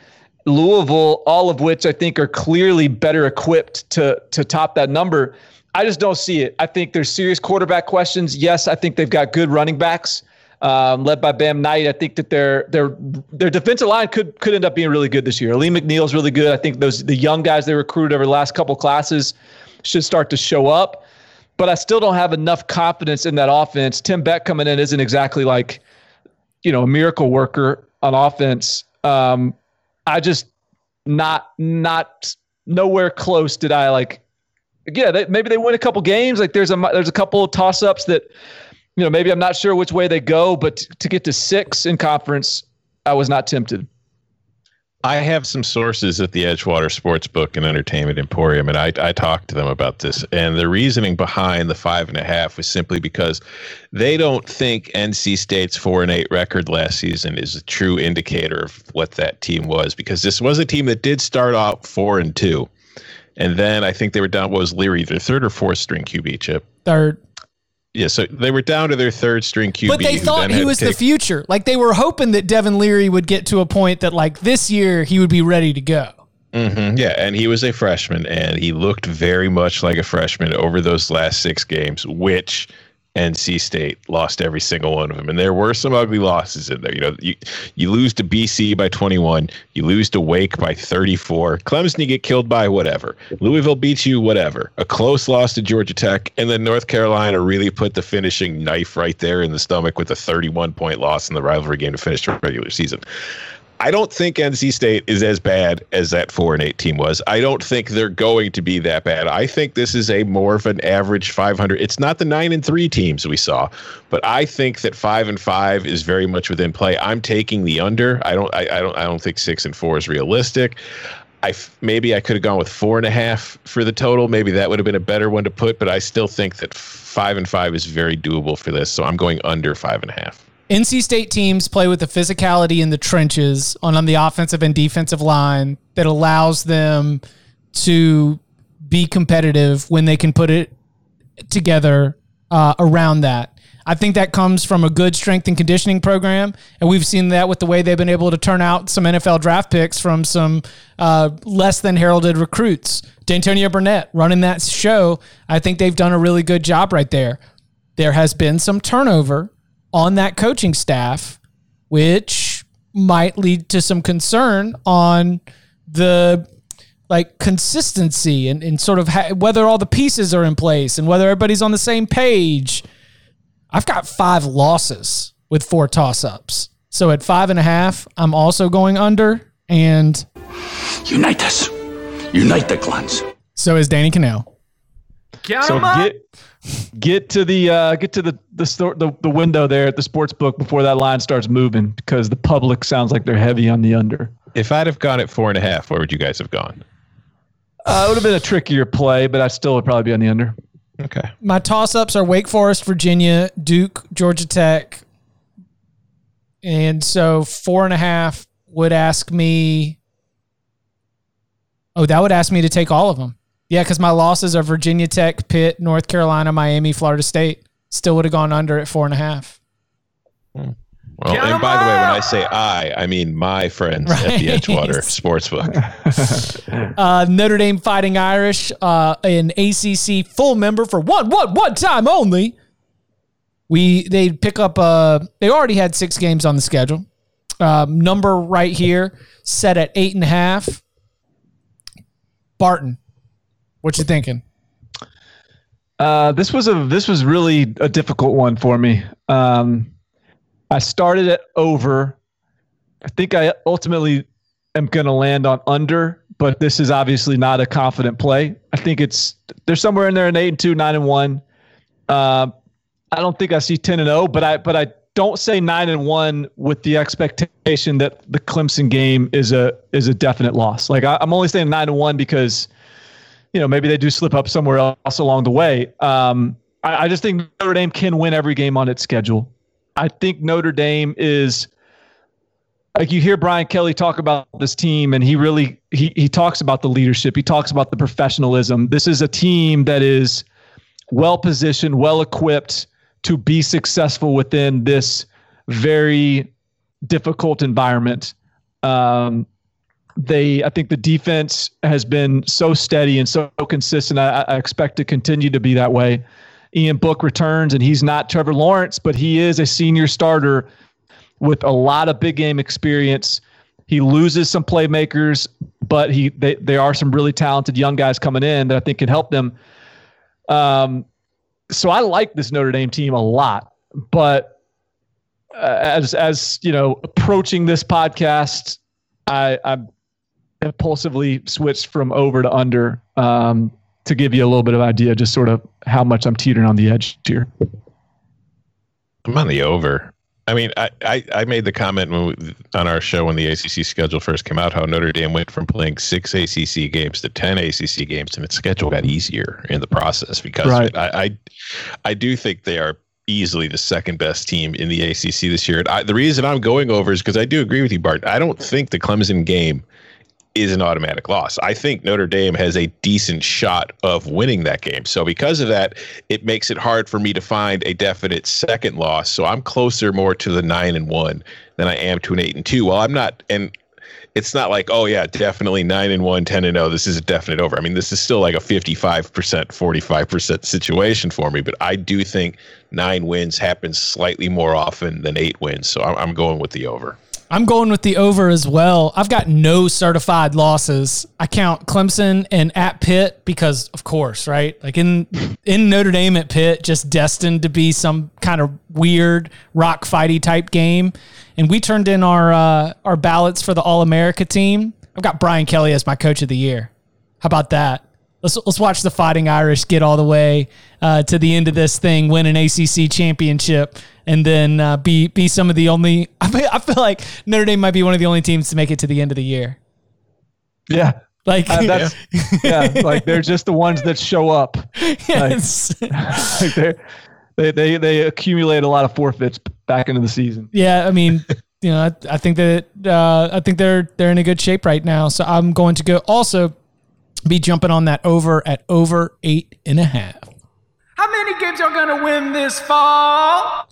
Louisville, all of which I think are clearly better equipped to to top that number. I just don't see it. I think there's serious quarterback questions. Yes, I think they've got good running backs, um, led by Bam Knight. I think that their their their defensive line could could end up being really good this year. Lee McNeil's really good. I think those the young guys they recruited over the last couple classes should start to show up. But I still don't have enough confidence in that offense. Tim Beck coming in isn't exactly like, you know, a miracle worker on offense. Um, I just not not nowhere close did I like yeah, they, maybe they win a couple games. Like there's a there's a couple of toss ups that, you know, maybe I'm not sure which way they go, but to get to six in conference, I was not tempted. I have some sources at the Edgewater Sportsbook and Entertainment Emporium, and I, I talked to them about this. And the reasoning behind the five and a half was simply because they don't think NC State's four and eight record last season is a true indicator of what that team was, because this was a team that did start out four and two. And then I think they were down, what was Leary, their third or fourth string QB chip? Third. Yeah, so they were down to their third string QB. But they thought he was the future. Like they were hoping that Devin Leary would get to a point that like this year he would be ready to go. hmm Yeah, and he was a freshman, and he looked very much like a freshman over those last six games, which NC State lost every single one of them. And there were some ugly losses in there. You know, you you lose to BC by 21, you lose to Wake by 34, Clemson you get killed by whatever, Louisville beats you whatever, a close loss to Georgia Tech, and then North Carolina really put the finishing knife right there in the stomach with a 31 point loss in the rivalry game to finish the regular season. I don't think NC State is as bad as that four and eight team was. I don't think they're going to be that bad. I think this is a more of an average 500. It's not the nine and three teams we saw, but I think that five and five is very much within play. I'm taking the under. I don't. I, I don't. I don't think six and four is realistic. I f- maybe I could have gone with four and a half for the total. Maybe that would have been a better one to put, but I still think that five and five is very doable for this. So I'm going under five and a half. NC State teams play with the physicality in the trenches on, on the offensive and defensive line that allows them to be competitive when they can put it together uh, around that. I think that comes from a good strength and conditioning program, and we've seen that with the way they've been able to turn out some NFL draft picks from some uh, less than heralded recruits. Dantonio Burnette running that show, I think they've done a really good job right there. There has been some turnover on that coaching staff, which might lead to some concern on the like consistency and, and sort of ha- whether all the pieces are in place and whether everybody's on the same page. I've got five losses with four toss ups. So at five and a half, I'm also going under. And Unite us. Unite the clans. so is Danny Kanell. Count So 'em up. get get to the uh, get to the the, store, the the window there at the sports book before that line starts moving because the public sounds like they're heavy on the under. If I'd have gone at four and a half, where would you guys have gone? Uh, it would have been a trickier play, but I still would probably be on the under. Okay. My toss ups are Wake Forest, Virginia, Duke, Georgia Tech. And so four and a half would ask me. Oh, that would ask me to take all of them. Yeah, because my losses are Virginia Tech, Pitt, North Carolina, Miami, Florida State. Still would have gone under at four and a half. Well, Well, and by the way, when I say I, I mean my friends right. at the Edgewater Sportsbook. uh, Notre Dame Fighting Irish, uh, an ACC full member for one, one, one time only. We they pick up. Uh, they already had six games on the schedule. Um, number right here set at eight and a half. Barton, what you thinking? Uh, this was a this was really a difficult one for me. Um, I started it over. I think I ultimately am going to land on under, but this is obviously not a confident play. I think it's there's somewhere in there an eight and two, nine and one. Uh, I don't think I see ten and zero, but I but I don't say nine and one with the expectation that the Clemson game is a is a definite loss. Like I, am only saying nine and one because you know maybe they do slip up somewhere else along the way. Um, I, I just think Notre Dame can win every game on its schedule. I think Notre Dame is like you hear Brian Kelly talk about this team and he really he he talks about the leadership. He talks about the professionalism. This is a team that is well positioned, well equipped to be successful within this very difficult environment. Um, they, I think the defense has been so steady and so consistent. I, I, expect to continue to be that way. Ian Book returns, and he's not Trevor Lawrence, but he is a senior starter with a lot of big game experience. He loses some playmakers, but he they, there are some really talented young guys coming in that I think can help them. Um, so I like this Notre Dame team a lot, but uh, as as you know, approaching this podcast, I I'm impulsively switched from over to under um, to give you a little bit of idea, just sort of how much I'm teetering on the edge here. I'm on the over. I mean, I, I, I made the comment we, on our show when the ACC schedule first came out how Notre Dame went from playing six ACC games to 10 ACC games, and its schedule got easier in the process because right. I, I, I do think they are easily the second best team in the ACC this year. I, the reason I'm going over is because I do agree with you, Bart. I don't think the Clemson game is an automatic loss. I think Notre Dame has a decent shot of winning that game. So because of that, it makes it hard for me to find a definite second loss. So I'm closer more to the 9 and 1 than I am to an 8 and 2. Well, I'm not and it's not like, oh yeah, definitely 9 and 1, 10 and 0. This is a definite over. I mean, this is still like a 55%, 45% situation for me, but I do think 9 wins happens slightly more often than 8 wins. So I'm going with the over. I'm going with the over as well. I've got no certified losses. I count Clemson and at Pitt because, of course, right? Like in in Notre Dame at Pitt, just destined to be some kind of weird rock fighty type game. And we turned in our uh, our ballots for the All America team. I've got Brian Kelly as my coach of the year. How about that? Let's let's watch the Fighting Irish get all the way uh, to the end of this thing, win an ACC championship, and then uh, be be some of the only. I feel, I feel like Notre Dame might be one of the only teams to make it to the end of the year. Yeah, like uh, that's yeah, like they're just the ones that show up. Yes. Like, like they they they accumulate a lot of forfeits back into the season. Yeah, I mean, you know, I, I think that uh, I think they're they're in a good shape right now. So I'm going to go also be jumping on that over at over eight and a half. How many games are gonna win this fall?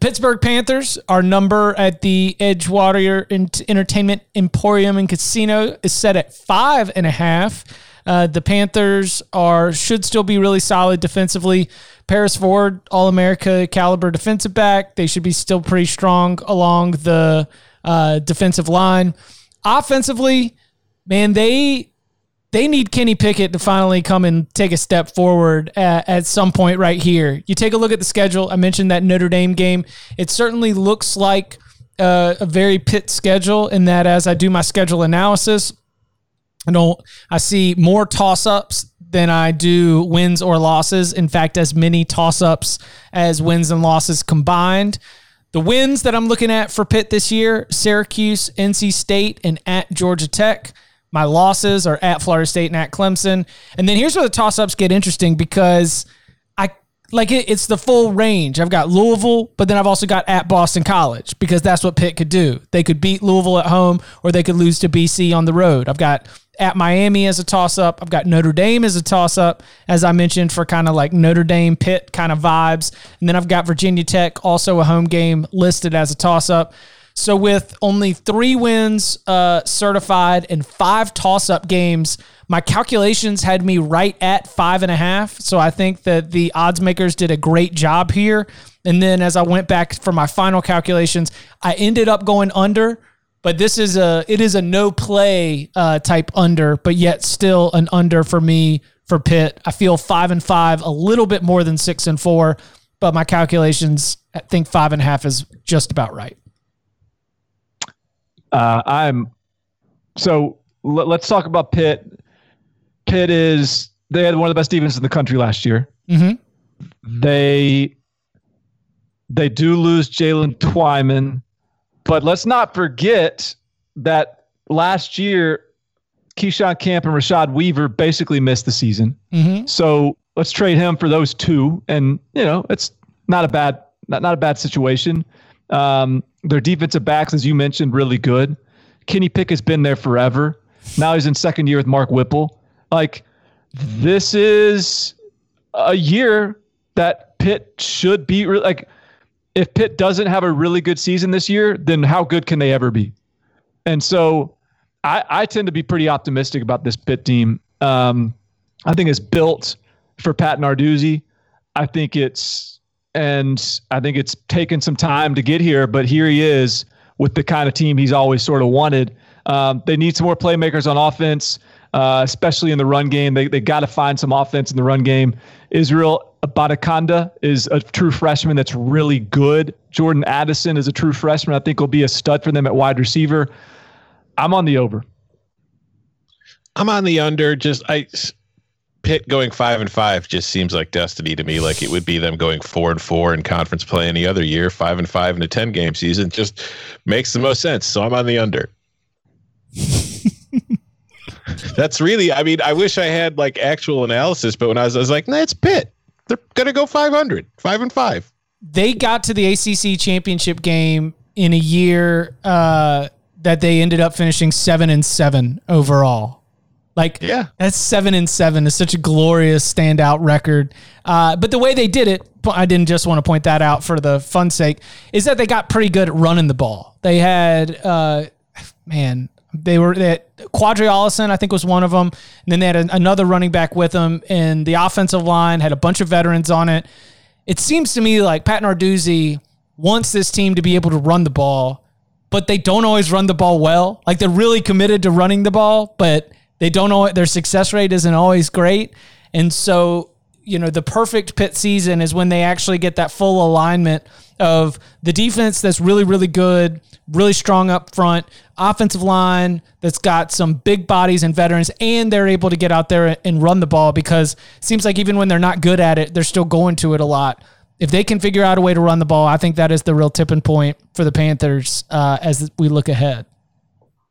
Pittsburgh Panthers, our number at the Edgewater Entertainment Emporium and Casino is set at five and a half. Uh, the Panthers are should still be really solid defensively. Paris Ford, All America caliber defensive back. They should be still pretty strong along the uh, defensive line. Offensively, man, they they need Kenny Pickett to finally come and take a step forward at, at, some point right here. You take a look at the schedule. I mentioned that Notre Dame game. It certainly looks like uh, a very Pitt schedule in that as I do my schedule analysis, I don't I see more toss ups than I do wins or losses. In fact, as many toss ups as wins and losses combined. The wins that I'm looking at for Pitt this year Syracuse, NC State, and at Georgia Tech. My losses are at Florida State and at Clemson. And then here's where the toss ups get interesting because I like it, it's the full range. I've got Louisville, but then I've also got at Boston College because that's what Pitt could do. They could beat Louisville at home or they could lose to BC on the road. I've got at Miami as a toss up. I've got Notre Dame as a toss up, as I mentioned, for kind of like Notre Dame Pitt kind of vibes. And then I've got Virginia Tech, also a home game, listed as a toss up. So with only three wins uh, certified and five toss up games, my calculations had me right at five and a half. So I think that the odds makers did a great job here. And then as I went back for my final calculations, I ended up going under but this is a it is a no play uh, type under, but yet still an under for me for Pitt. I feel five and five, a little bit more than six and four, but my calculations I think five and a half is just about right. Uh, I'm so l- let's talk about Pitt. Pitt is they had one of the best defenses in the country last year. Mm-hmm. They they do lose Jaylen Twyman but let's not forget that last year, Keyshawn Camp and Rashad Weaver basically missed the season. Mm-hmm. So let's trade him for those two, and you know it's not a bad not, not a bad situation. Um, their defensive backs, as you mentioned, really good. Kenny Pickett's been there forever. Now he's in second year with Mark Whipple. Like this is a year that Pitt should be like if Pitt doesn't have a really good season this year, then how good can they ever be? And so I, I tend to be pretty optimistic about this Pitt team. Um, I think it's built for Pat Narduzzi. I think it's and I think it's taken some time to get here, but here he is with the kind of team he's always sort of wanted. Um, they need some more playmakers on offense, uh, especially in the run game. They they got to find some offense in the run game. Israel Abanikanda is a true freshman that's really good. Jordan Addison is a true freshman. I think will be a stud for them at wide receiver. I'm on the over. I'm on the under. Just I Pitt going five and five just seems like destiny to me. Like it would be them going four and four in conference play any other year. Five and five in a ten game season just makes the most sense. So I'm on the under. That's really. I mean, I wish I had like actual analysis, but when I was, I was like, nah, it's Pitt they're going to go 500, five and five. They got to the ACC championship game in a year uh, that they ended up finishing seven and seven overall. Like, yeah, that's seven and seven is such a glorious standout record. Uh, but the way they did it, I didn't just want to point that out for the fun sake, is that they got pretty good at running the ball. They had, uh, man, they were that Qadree Ollison, I think, was one of them. And then they had a, another running back with them, and the offensive line had a bunch of veterans on it. It seems to me like Pat Narduzzi wants this team to be able to run the ball, but they don't always run the ball well. Like they're really committed to running the ball, but they don't know their success rate isn't always great. And so, you know, the perfect Pitt season is when they actually get that full alignment of the defense that's really, really good, really strong up front, offensive line that's got some big bodies and veterans, and they're able to get out there and run the ball because it seems like even when they're not good at it, they're still going to it a lot. If they can figure out a way to run the ball, I think that is the real tipping point for the Panthers uh, as we look ahead.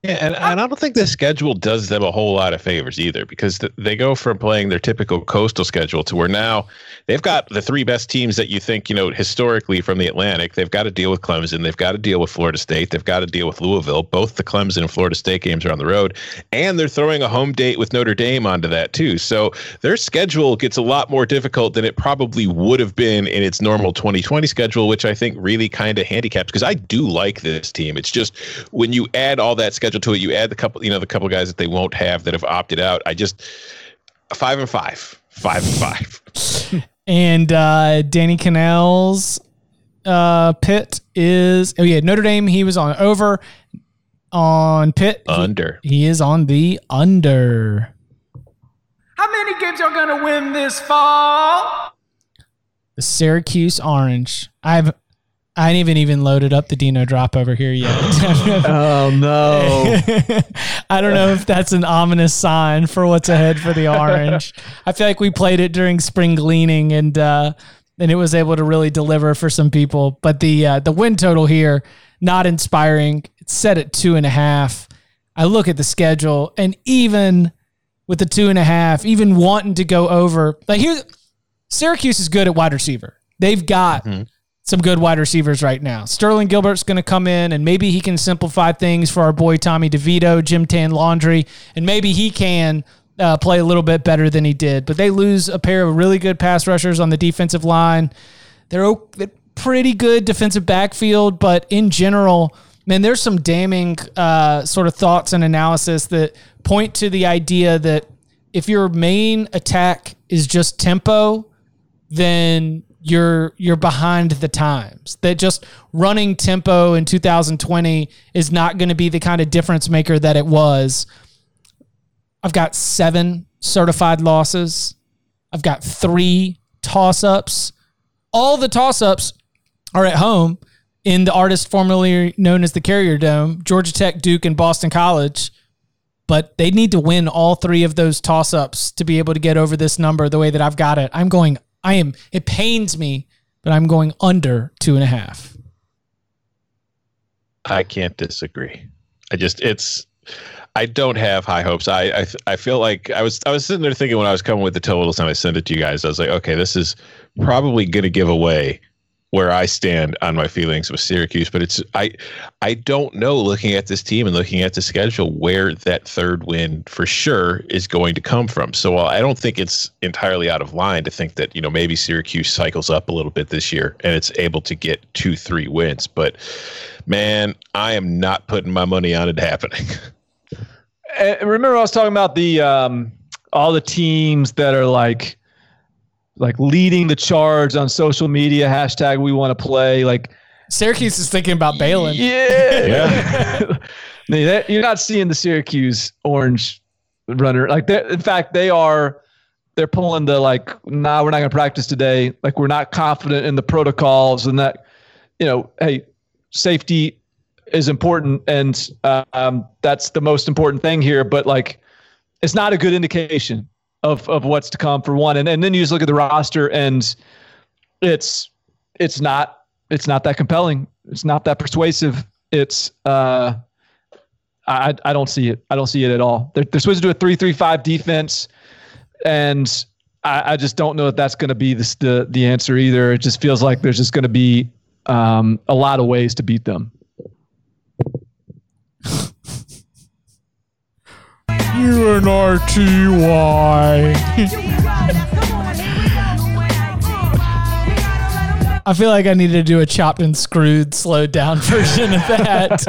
Yeah, and, and I don't think the schedule does them a whole lot of favors either because th- they go from playing their typical coastal schedule to where now they've got the three best teams that you think, you know, historically from the Atlantic. They've got to deal with Clemson. They've got to deal with Florida State. They've got to deal with Louisville. Both the Clemson and Florida State games are on the road. And they're throwing a home date with Notre Dame onto that, too. So their schedule gets a lot more difficult than it probably would have been in its normal 2020 schedule, which I think really kind of handicaps because I do like this team. It's just when you add all that schedule to it, you add the couple, you know, the couple guys that they won't have that have opted out. I just five and five, five and five. and uh, Danny Kanell's uh, Pitt is oh yeah Notre Dame. He was on over on Pitt under. He, he is on the under. How many games y'all gonna win this fall? The Syracuse Orange. I've I ain't even even loaded up the Dino drop over here yet. oh no! I don't know if that's an ominous sign for what's ahead for the Orange. I feel like we played it during spring gleaning and uh, and it was able to really deliver for some people. But the uh, the win total here not inspiring. It's set at two and a half. I look at the schedule and even with the two and a half, even wanting to go over, like here, Syracuse is good at wide receiver. They've got. Mm-hmm some good wide receivers right now. Sterling Gilbert's going to come in and maybe he can simplify things for our boy Tommy DeVito, Jim Tan Laundry, and maybe he can uh, play a little bit better than he did. But they lose a pair of really good pass rushers on the defensive line. They're pretty good defensive backfield, but in general, man, there's some damning uh, sort of thoughts and analysis that point to the idea that if your main attack is just tempo, then you're you're behind the times. That just running tempo in 2020 is not going to be the kind of difference maker that it was. I've got seven certified losses. I've got three toss ups. All the toss ups are at home in the artist formerly known as the Carrier Dome, Georgia Tech, Duke, and Boston College. But they need to win all three of those toss ups to be able to get over this number the way that I've got it. I'm going, I am, it pains me, but I'm going under two and a half. I can't disagree. I just, it's, I don't have high hopes. I, I I feel like I was I was sitting there thinking when I was coming with the totals and I sent it to you guys. I was like, okay, this is probably going to give away where I stand on my feelings with Syracuse, but it's I I don't know looking at this team and looking at the schedule where that third win for sure is going to come from. So I don't think it's entirely out of line to think that, you know, maybe Syracuse cycles up a little bit this year and it's able to get 2-3 wins, but man, I am not putting my money on it happening. And remember I was talking about the um all the teams that are like like leading the charge on social media hashtag we want to play like Syracuse is thinking about bailing. Yeah. yeah. You're not seeing the Syracuse orange runner. Like, in fact, they are, they're pulling the like, nah, we're not going to practice today. Like, we're not confident in the protocols and that, you know, hey, safety is important. And um, that's the most important thing here. But like, it's not a good indication of of what's to come for one. And and then you just look at the roster and it's it's not it's not that compelling. It's not that persuasive. It's uh I I don't see it. I don't see it at all. They're, they're supposed to do a three three five defense, and I, I just don't know if that's going to be the, the the answer either. It just feels like there's just going to be um, a lot of ways to beat them. UNRTY. I feel like I need to do a chopped and screwed, slowed down version of that.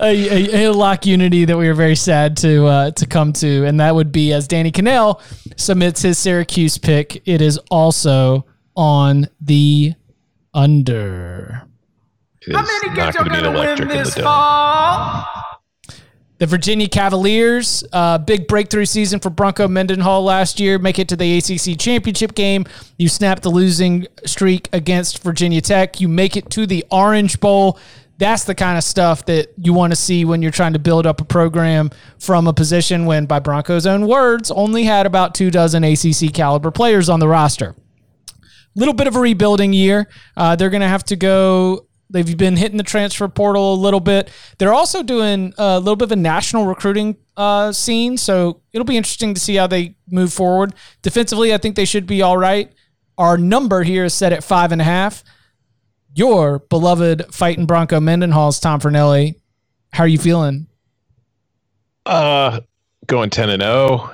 a, a, a, lock unity that we are very sad to uh, to come to, and that would be as Danny Kanell submits his Syracuse pick. It is also on the under. How many games are going to win this fall? The Virginia Cavaliers, uh, big breakthrough season for Bronco Mendenhall last year, make it to the ACC championship game. You snap the losing streak against Virginia Tech. You make it to the Orange Bowl. That's the kind of stuff that you want to see when you're trying to build up a program from a position when, by Bronco's own words, only had about two dozen ACC caliber players on the roster. Little bit of a rebuilding year. Uh, they're going to have to go They've been hitting the transfer portal a little bit. They're also doing a little bit of a national recruiting uh, scene, so it'll be interesting to see how they move forward. Defensively, I think they should be all right. Our number here is set at five and a half. Your beloved fighting Bronco Mendenhall's Tom Fornelli. How are you feeling? Uh, going ten and zero.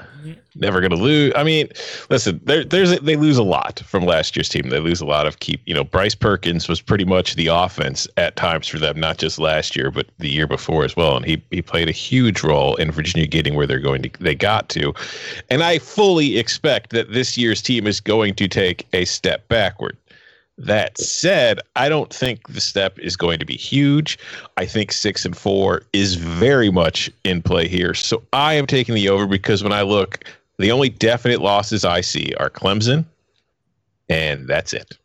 Never going to lose. I mean, listen, there, there's they lose a lot from last year's team. They lose a lot of keep. You know, Bryce Perkins was pretty much the offense at times for them, not just last year, but the year before as well. And he he played a huge role in Virginia getting where they're going to. They got to, and I fully expect that this year's team is going to take a step backward. That said, I don't think the step is going to be huge. I think six and four is very much in play here. So I am taking the over because when I look the only definite losses I see are Clemson, and that's it.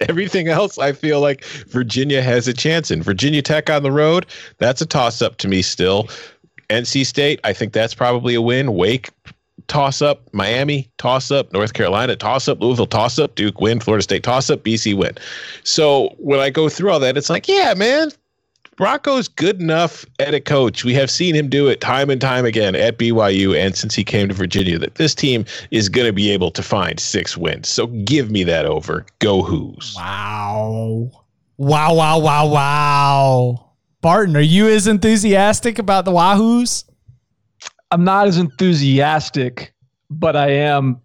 Everything else, I feel like Virginia has a chance in. Virginia Tech on the road, that's a toss up to me still. NC State, I think that's probably a win. Wake, toss up. Miami, toss up. North Carolina, toss up. Louisville, toss up. Duke, win. Florida State, toss up. BC, win. So when I go through all that, it's like, yeah, man, Bronco's good enough at a coach. We have seen him do it time and time again at BYU and since he came to Virginia that this team is going to be able to find six wins. So give me that over. Go Hoos. Wow. Wow, wow, wow, wow. Barton, are you as enthusiastic about the Wahoos? I'm not as enthusiastic, but I am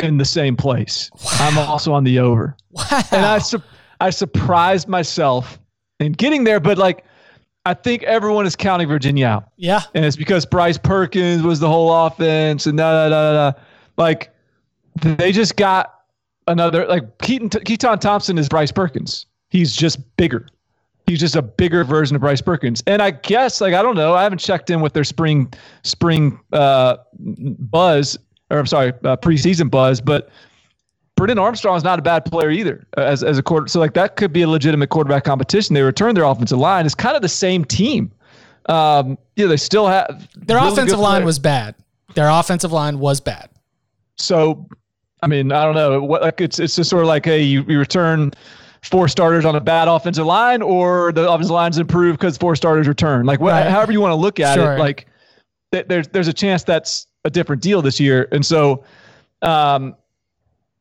in the same place. Wow. I'm also on the over. Wow. And I su- I surprised myself in getting there, but like I think everyone is counting Virginia out. Yeah. And it's because Bryce Perkins was the whole offense and da da da da. Like they just got another like Keytaon Keytaon Thompson is Bryce Perkins. He's just bigger. He's just a bigger version of Bryce Perkins. And I guess like I don't know. I haven't checked in with their spring spring uh, buzz or I'm sorry uh, preseason buzz, but Armstrong is not a bad player either uh, as as a quarter. So like that could be a legitimate quarterback competition. They return their offensive line. It's kind of the same team. Um, yeah, they still have their really offensive line was bad. Their offensive line was bad. So, I mean, I don't know. What like it's it's just sort of like hey, you, you return four starters on a bad offensive line, or the offensive line's improved because four starters return. Like, right. however you want to look at sure. it, like th- there's there's a chance that's a different deal this year, and so um,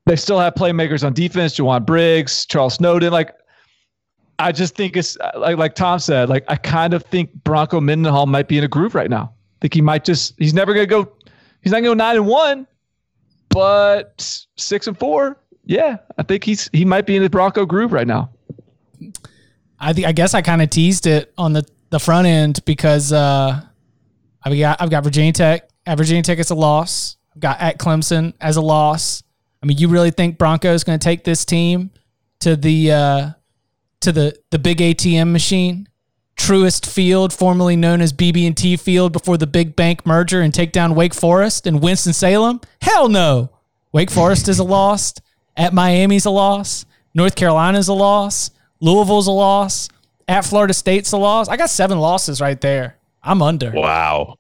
they still have playmakers on defense: Jowon Briggs, Charles Snowden. Like, I just think it's like like Tom said. Like, I kind of think Bronco Mendenhall might be in a groove right now. I think he might just he's never gonna go. He's not gonna go nine and one, but six and four yeah, I think he's he might be in the Bronco groove right now. I think I guess I kind of teased it on the the front end because uh, I've got I've got Virginia Tech at Virginia Tech as a loss. I've got at Clemson as a loss. I mean, you really think Bronco is going to take this team to the uh, to the the big ATM machine, Truist Field, formerly known as BB&T Field, before the big bank merger, and take down Wake Forest and Winston Salem? Hell no. Wake Forest is a loss. At Miami's a loss. North Carolina's a loss. Louisville's a loss. At Florida State's a loss. I got seven losses right there. I'm under. Wow.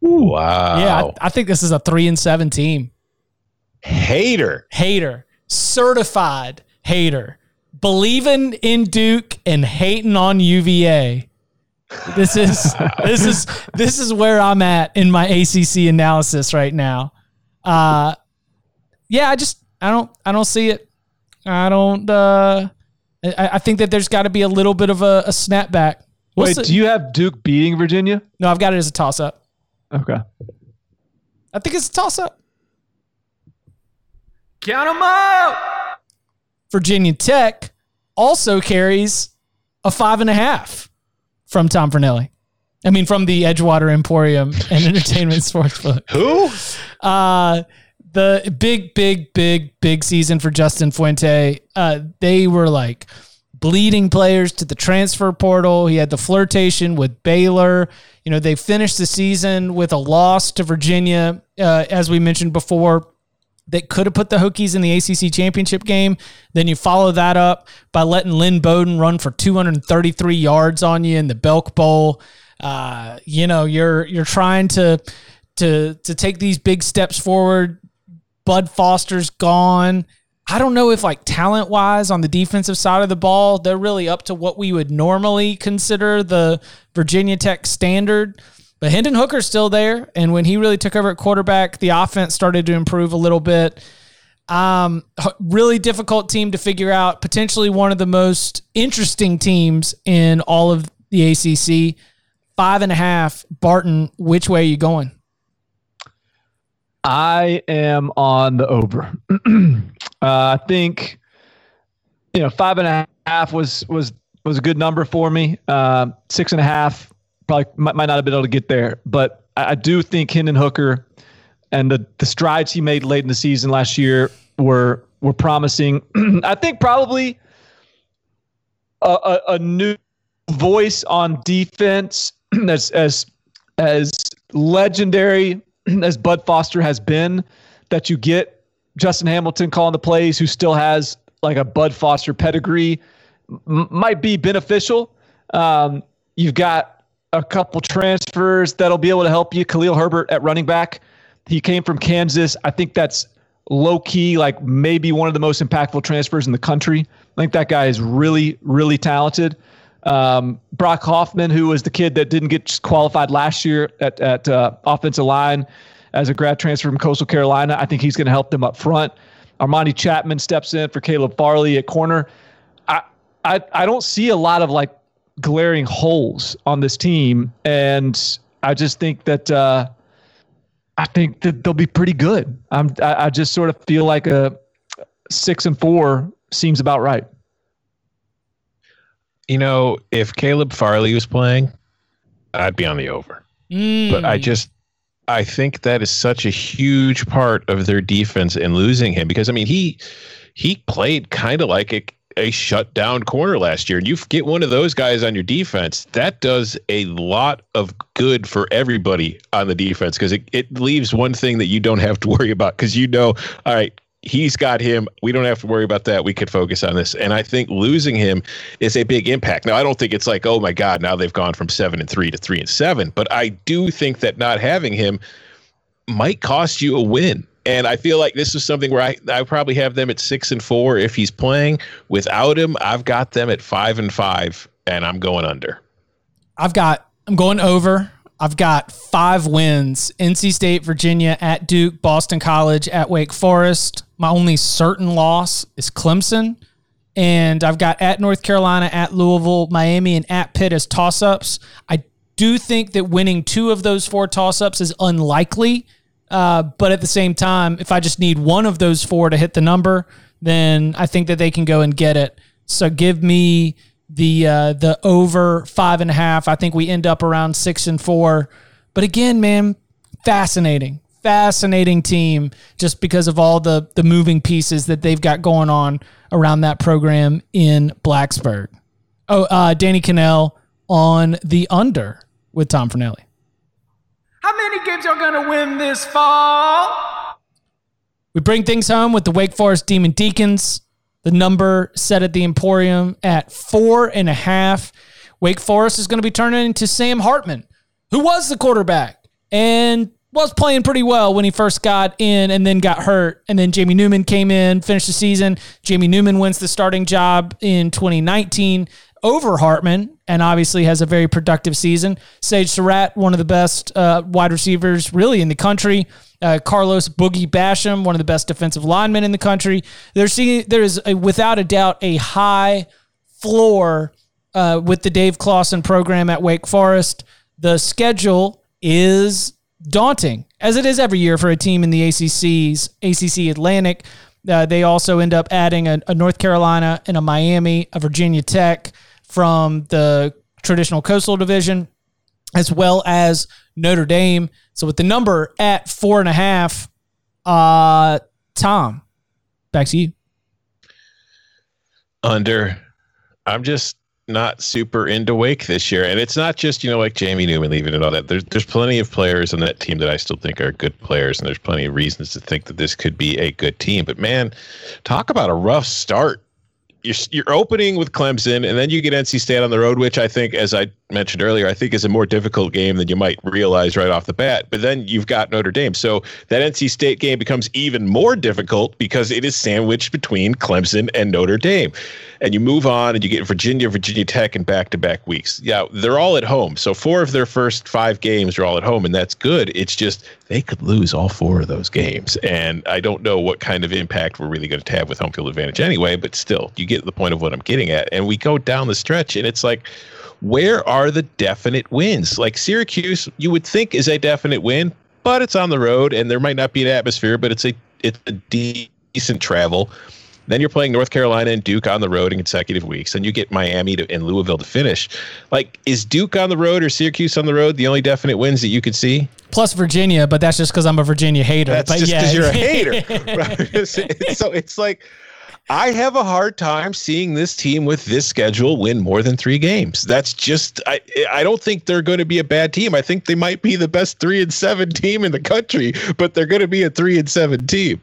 Wow. Yeah, I, I think this is a three and seven team. Hater. Hater. Certified hater. Believing in Duke and hating on UVA. This is this is this is where I'm at in my ACC analysis right now. Uh, yeah, I just I don't I don't see it. I don't. Uh, I, I think that there's got to be a little bit of a, a snapback. Wait, do you have Duke beating Virginia? No, I've got it as a toss up. Okay. I think it's a toss up. Count them up. Virginia Tech also carries a five and a half from Tom Fornelli. I mean, from the Edgewater Emporium and Entertainment Sportsbook. Who? Uh, the big, big, big, big season for Justin Fuente. Uh, they were like bleeding players to the transfer portal. He had the flirtation with Baylor. You know, they finished the season with a loss to Virginia, uh, as we mentioned before. That could have put the Hokies in the ACC championship game. Then you follow that up by letting Lynn Bowden run for 233 yards on you in the Belk Bowl. Uh, you know, you're you're trying to to to take these big steps forward. Bud Foster's gone. I don't know if like talent wise on the defensive side of the ball, they're really up to what we would normally consider the Virginia Tech standard. But Hendon Hooker's still there. And when he really took over at quarterback, the offense started to improve a little bit. Um, really difficult team to figure out. Potentially one of the most interesting teams in all of the ACC. Five and a half. Barton, which way are you going? I am on the over. uh, I think you know five and a half was was was a good number for me. Uh, six and a half probably might, might, not have been able to get there, but I, I do think Hendon Hooker and the the strides he made late in the season last year were were promising. I think probably a, a, a new voice on defense as as as legendary as Bud Foster has been, that you get Justin Hamilton calling the plays who still has like a Bud Foster pedigree m- might be beneficial. Um, you've got a couple transfers that'll be able to help you. Khalil Herbert at running back. He came from Kansas. I think that's low key, like maybe one of the most impactful transfers in the country. I think that guy is really, really talented. Um, Brock Hoffman, who was the kid that didn't get qualified last year at, at uh, offensive line as a grad transfer from Coastal Carolina, I think he's going to help them up front. Armani Chapman steps in for Caleb Farley at corner. I, I, I don't see a lot of like glaring holes on this team. And I just think that, uh, I think that they'll be pretty good. I'm, I, I just sort of feel like a six and four seems about right. You know, if Caleb Farley was playing, I'd be on the over. Mm. But I just I think that is such a huge part of their defense in losing him because I mean he he played kind of like a, a shutdown corner last year. And you get one of those guys on your defense, that does a lot of good for everybody on the defense because it, it leaves one thing that you don't have to worry about because you know, all right, he's got him. We don't have to worry about that. We could focus on this. And I think losing him is a big impact. Now, I don't think it's like, oh my God, now they've gone from seven and three to three and seven. But I do think that not having him might cost you a win. And I feel like this is something where I, I probably have them at six and four if he's playing. Without him, I've got them at five and five, and I'm going under. I've got I'm going over. I've got five wins NC State, Virginia, at Duke, Boston College, at Wake Forest. My only certain loss is Clemson. And I've got at North Carolina, at Louisville, Miami, and at Pitt as toss ups. I do think that winning two of those four toss ups is unlikely. Uh, but at the same time, if I just need one of those four to hit the number, then I think that they can go and get it. So give me the uh, the over five and a half. I think we end up around six and four. But again, man, fascinating, fascinating team just because of all the the moving pieces that they've got going on around that program in Blacksburg. Oh, uh, Danny Kanell on the under with Tom Fornelli. How many games y'all gonna win this fall? We bring things home with the Wake Forest Demon Deacons. The number set at the Emporium at four and a half. Wake Forest is going to be turning into Sam Hartman, who was the quarterback and was playing pretty well when he first got in and then got hurt. And then Jamie Newman came in, finished the season. Jamie Newman wins the starting job in 2019 over Hartman and obviously has a very productive season. Sage Surratt, one of the best uh, wide receivers really in the country. Uh, Carlos Boogie Basham, one of the best defensive linemen in the country. There's there is a, without a doubt a high floor uh, with the Dave Clawson program at Wake Forest. The schedule is daunting, as it is every year for a team in the ACC's ACC Atlantic. Uh, they also end up adding a, a North Carolina and a Miami, a Virginia Tech from the traditional Coastal Division, as well as Notre Dame. So with the number at four and a half, uh, Tom, back to you. Under. I'm just not super into Wake this year, and it's not just you know like Jamie Newman leaving and all that. There's there's plenty of players on that team that I still think are good players, and there's plenty of reasons to think that this could be a good team. But man, talk about a rough start you're, you're opening with Clemson, and then you get NC State on the road, which I think, as I mentioned earlier, I think is a more difficult game than you might realize right off the bat. But then you've got Notre Dame, so that NC State game becomes even more difficult because it is sandwiched between Clemson and Notre Dame. And you move on, and you get Virginia, Virginia Tech, in back-to-back weeks. Yeah, they're all at home, so four of their first five games are all at home, and that's good. It's just they could lose all four of those games, and I don't know what kind of impact we're really going to have with home field advantage anyway. But still, you get the point of what I'm getting at. And we go down the stretch, and it's like where are the definite wins? Like Syracuse, you would think is a definite win, but it's on the road and there might not be an atmosphere, but it's a it's a decent travel. Then you're playing North Carolina and Duke on the road in consecutive weeks. and you get Miami to, and Louisville to finish. Like, is Duke on the road or Syracuse on the road the only definite wins that you could see? Plus Virginia, but that's just because I'm a Virginia hater. That's but just because yeah. you're a hater. so it's like I have a hard time seeing this team with this schedule win more than three games. That's just I I don't think they're going to be a bad team. I think they might be the best three and seven team in the country, but they're going to be a three and seven team.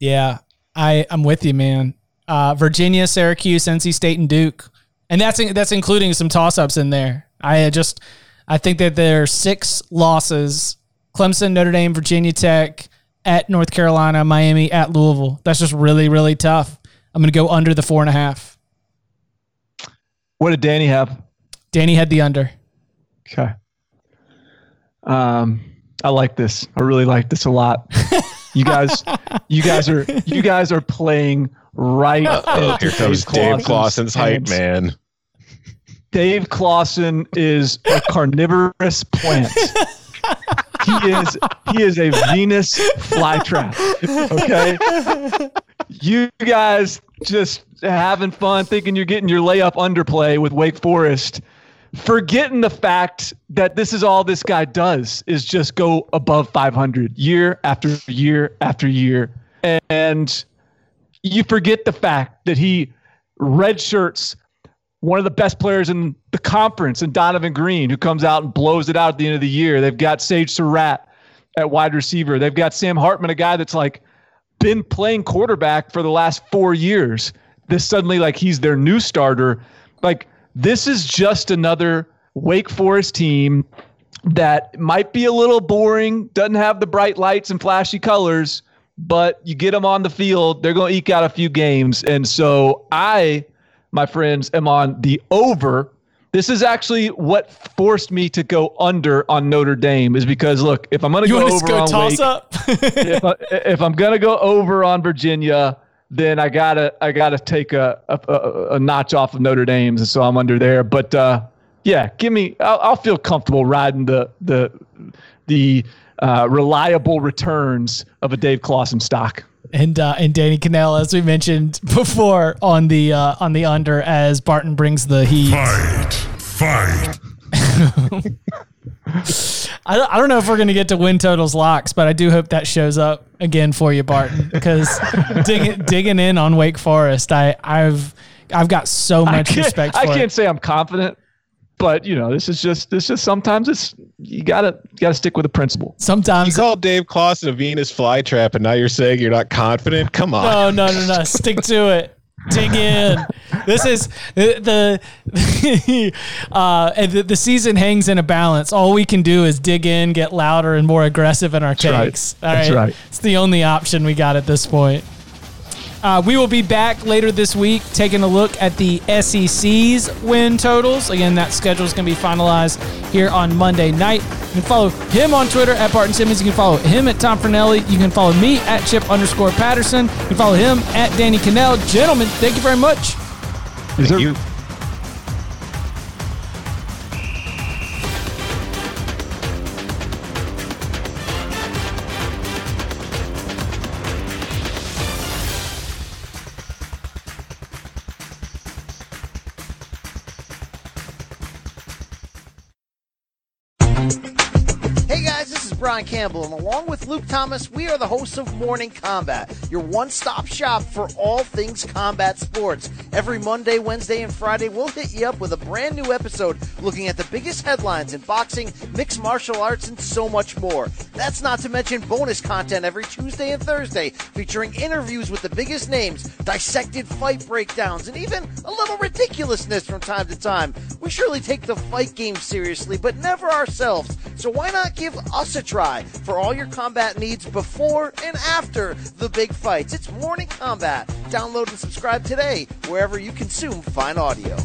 Yeah, I I'm with you, man. Uh, Virginia, Syracuse, NC State, and Duke, and that's that's including some toss ups in there. I just I think that there are six losses: Clemson, Notre Dame, Virginia Tech, at North Carolina, Miami, at Louisville. That's just really really tough. I'm going to go under the four and a half. What did Danny have? Danny had the under. Okay. Um, I like this. I really like this a lot. You guys, you guys are you guys are playing right. Oh, here comes Dave Clawson's hype man. Dave Clawson is a carnivorous plant. he is he is a Venus flytrap. Okay. You guys just having fun, thinking you're getting your layup underplay with Wake Forest, forgetting the fact that this is all this guy does is just go above 500 year after year after year, and you forget the fact that he redshirts one of the best players in the conference and Donavon Greene, who comes out and blows it out at the end of the year. They've got Sage Surratt at wide receiver. They've got Sam Hartman, a guy that's like been playing quarterback for the last four years. This suddenly like he's their new starter. Like this is just another Wake Forest team that might be a little boring, doesn't have the bright lights and flashy colors, but you get them on the field, they're going to eke out a few games. And so I my friends, am on the over. This is actually what forced me to go under on Notre Dame is because look, if I'm going to go over go on Wake, if, I, if I'm going to go over on Virginia, then I gotta I gotta take a, a, a notch off of Notre Dame's, and so I'm under there. But uh, yeah, give me. I'll, I'll, feel comfortable riding the the the uh, reliable returns of a Dave Clawson stock and uh, and Danny Kanell, as we mentioned before on the uh, on the under, as Barton brings the heat. Fight, fight. I don't, I don't know if we're going to get to win totals locks, but I do hope that shows up again for you, Barton, because digging digging in on Wake Forest, I I've I've got so much I respect. I can't it. say I'm confident, but you know, this is just this is sometimes it's you gotta you gotta stick with the principle. Sometimes you call Dave Clawson a Venus flytrap, and now you're saying you're not confident. Come on. No, no, no, no. Stick to it. Dig in. This is the the, uh, the the season hangs in a balance. All we can do is dig in, get louder and more aggressive in our takes. Right. That's right. It's the only option we got at this point. Uh, we will be back later this week taking a look at the SEC's win totals. Again, that schedule is going to be finalized here on Monday night. You can follow him on Twitter at Barton Simmons. You can follow him at Tom Fornelli. You can follow me at Chip underscore Patterson. You can follow him at Danny Kanell. Gentlemen, thank you very much. Thank you. Campbell, and along with Luke Thomas, we are the hosts of Morning Combat, your one stop shop for all things combat sports. Every Monday, Wednesday, and Friday, we'll hit you up with a brand new episode looking at the biggest headlines in boxing, mixed martial arts, and so much more. That's not to mention bonus content every Tuesday and Thursday featuring interviews with the biggest names, dissected fight breakdowns, and even a little ridiculousness from time to time. We surely take the fight game seriously, but never ourselves. So why not give us a try for all your combat needs before and after the big fights? It's Morning Combat. Download and subscribe today wherever you consume fine audio.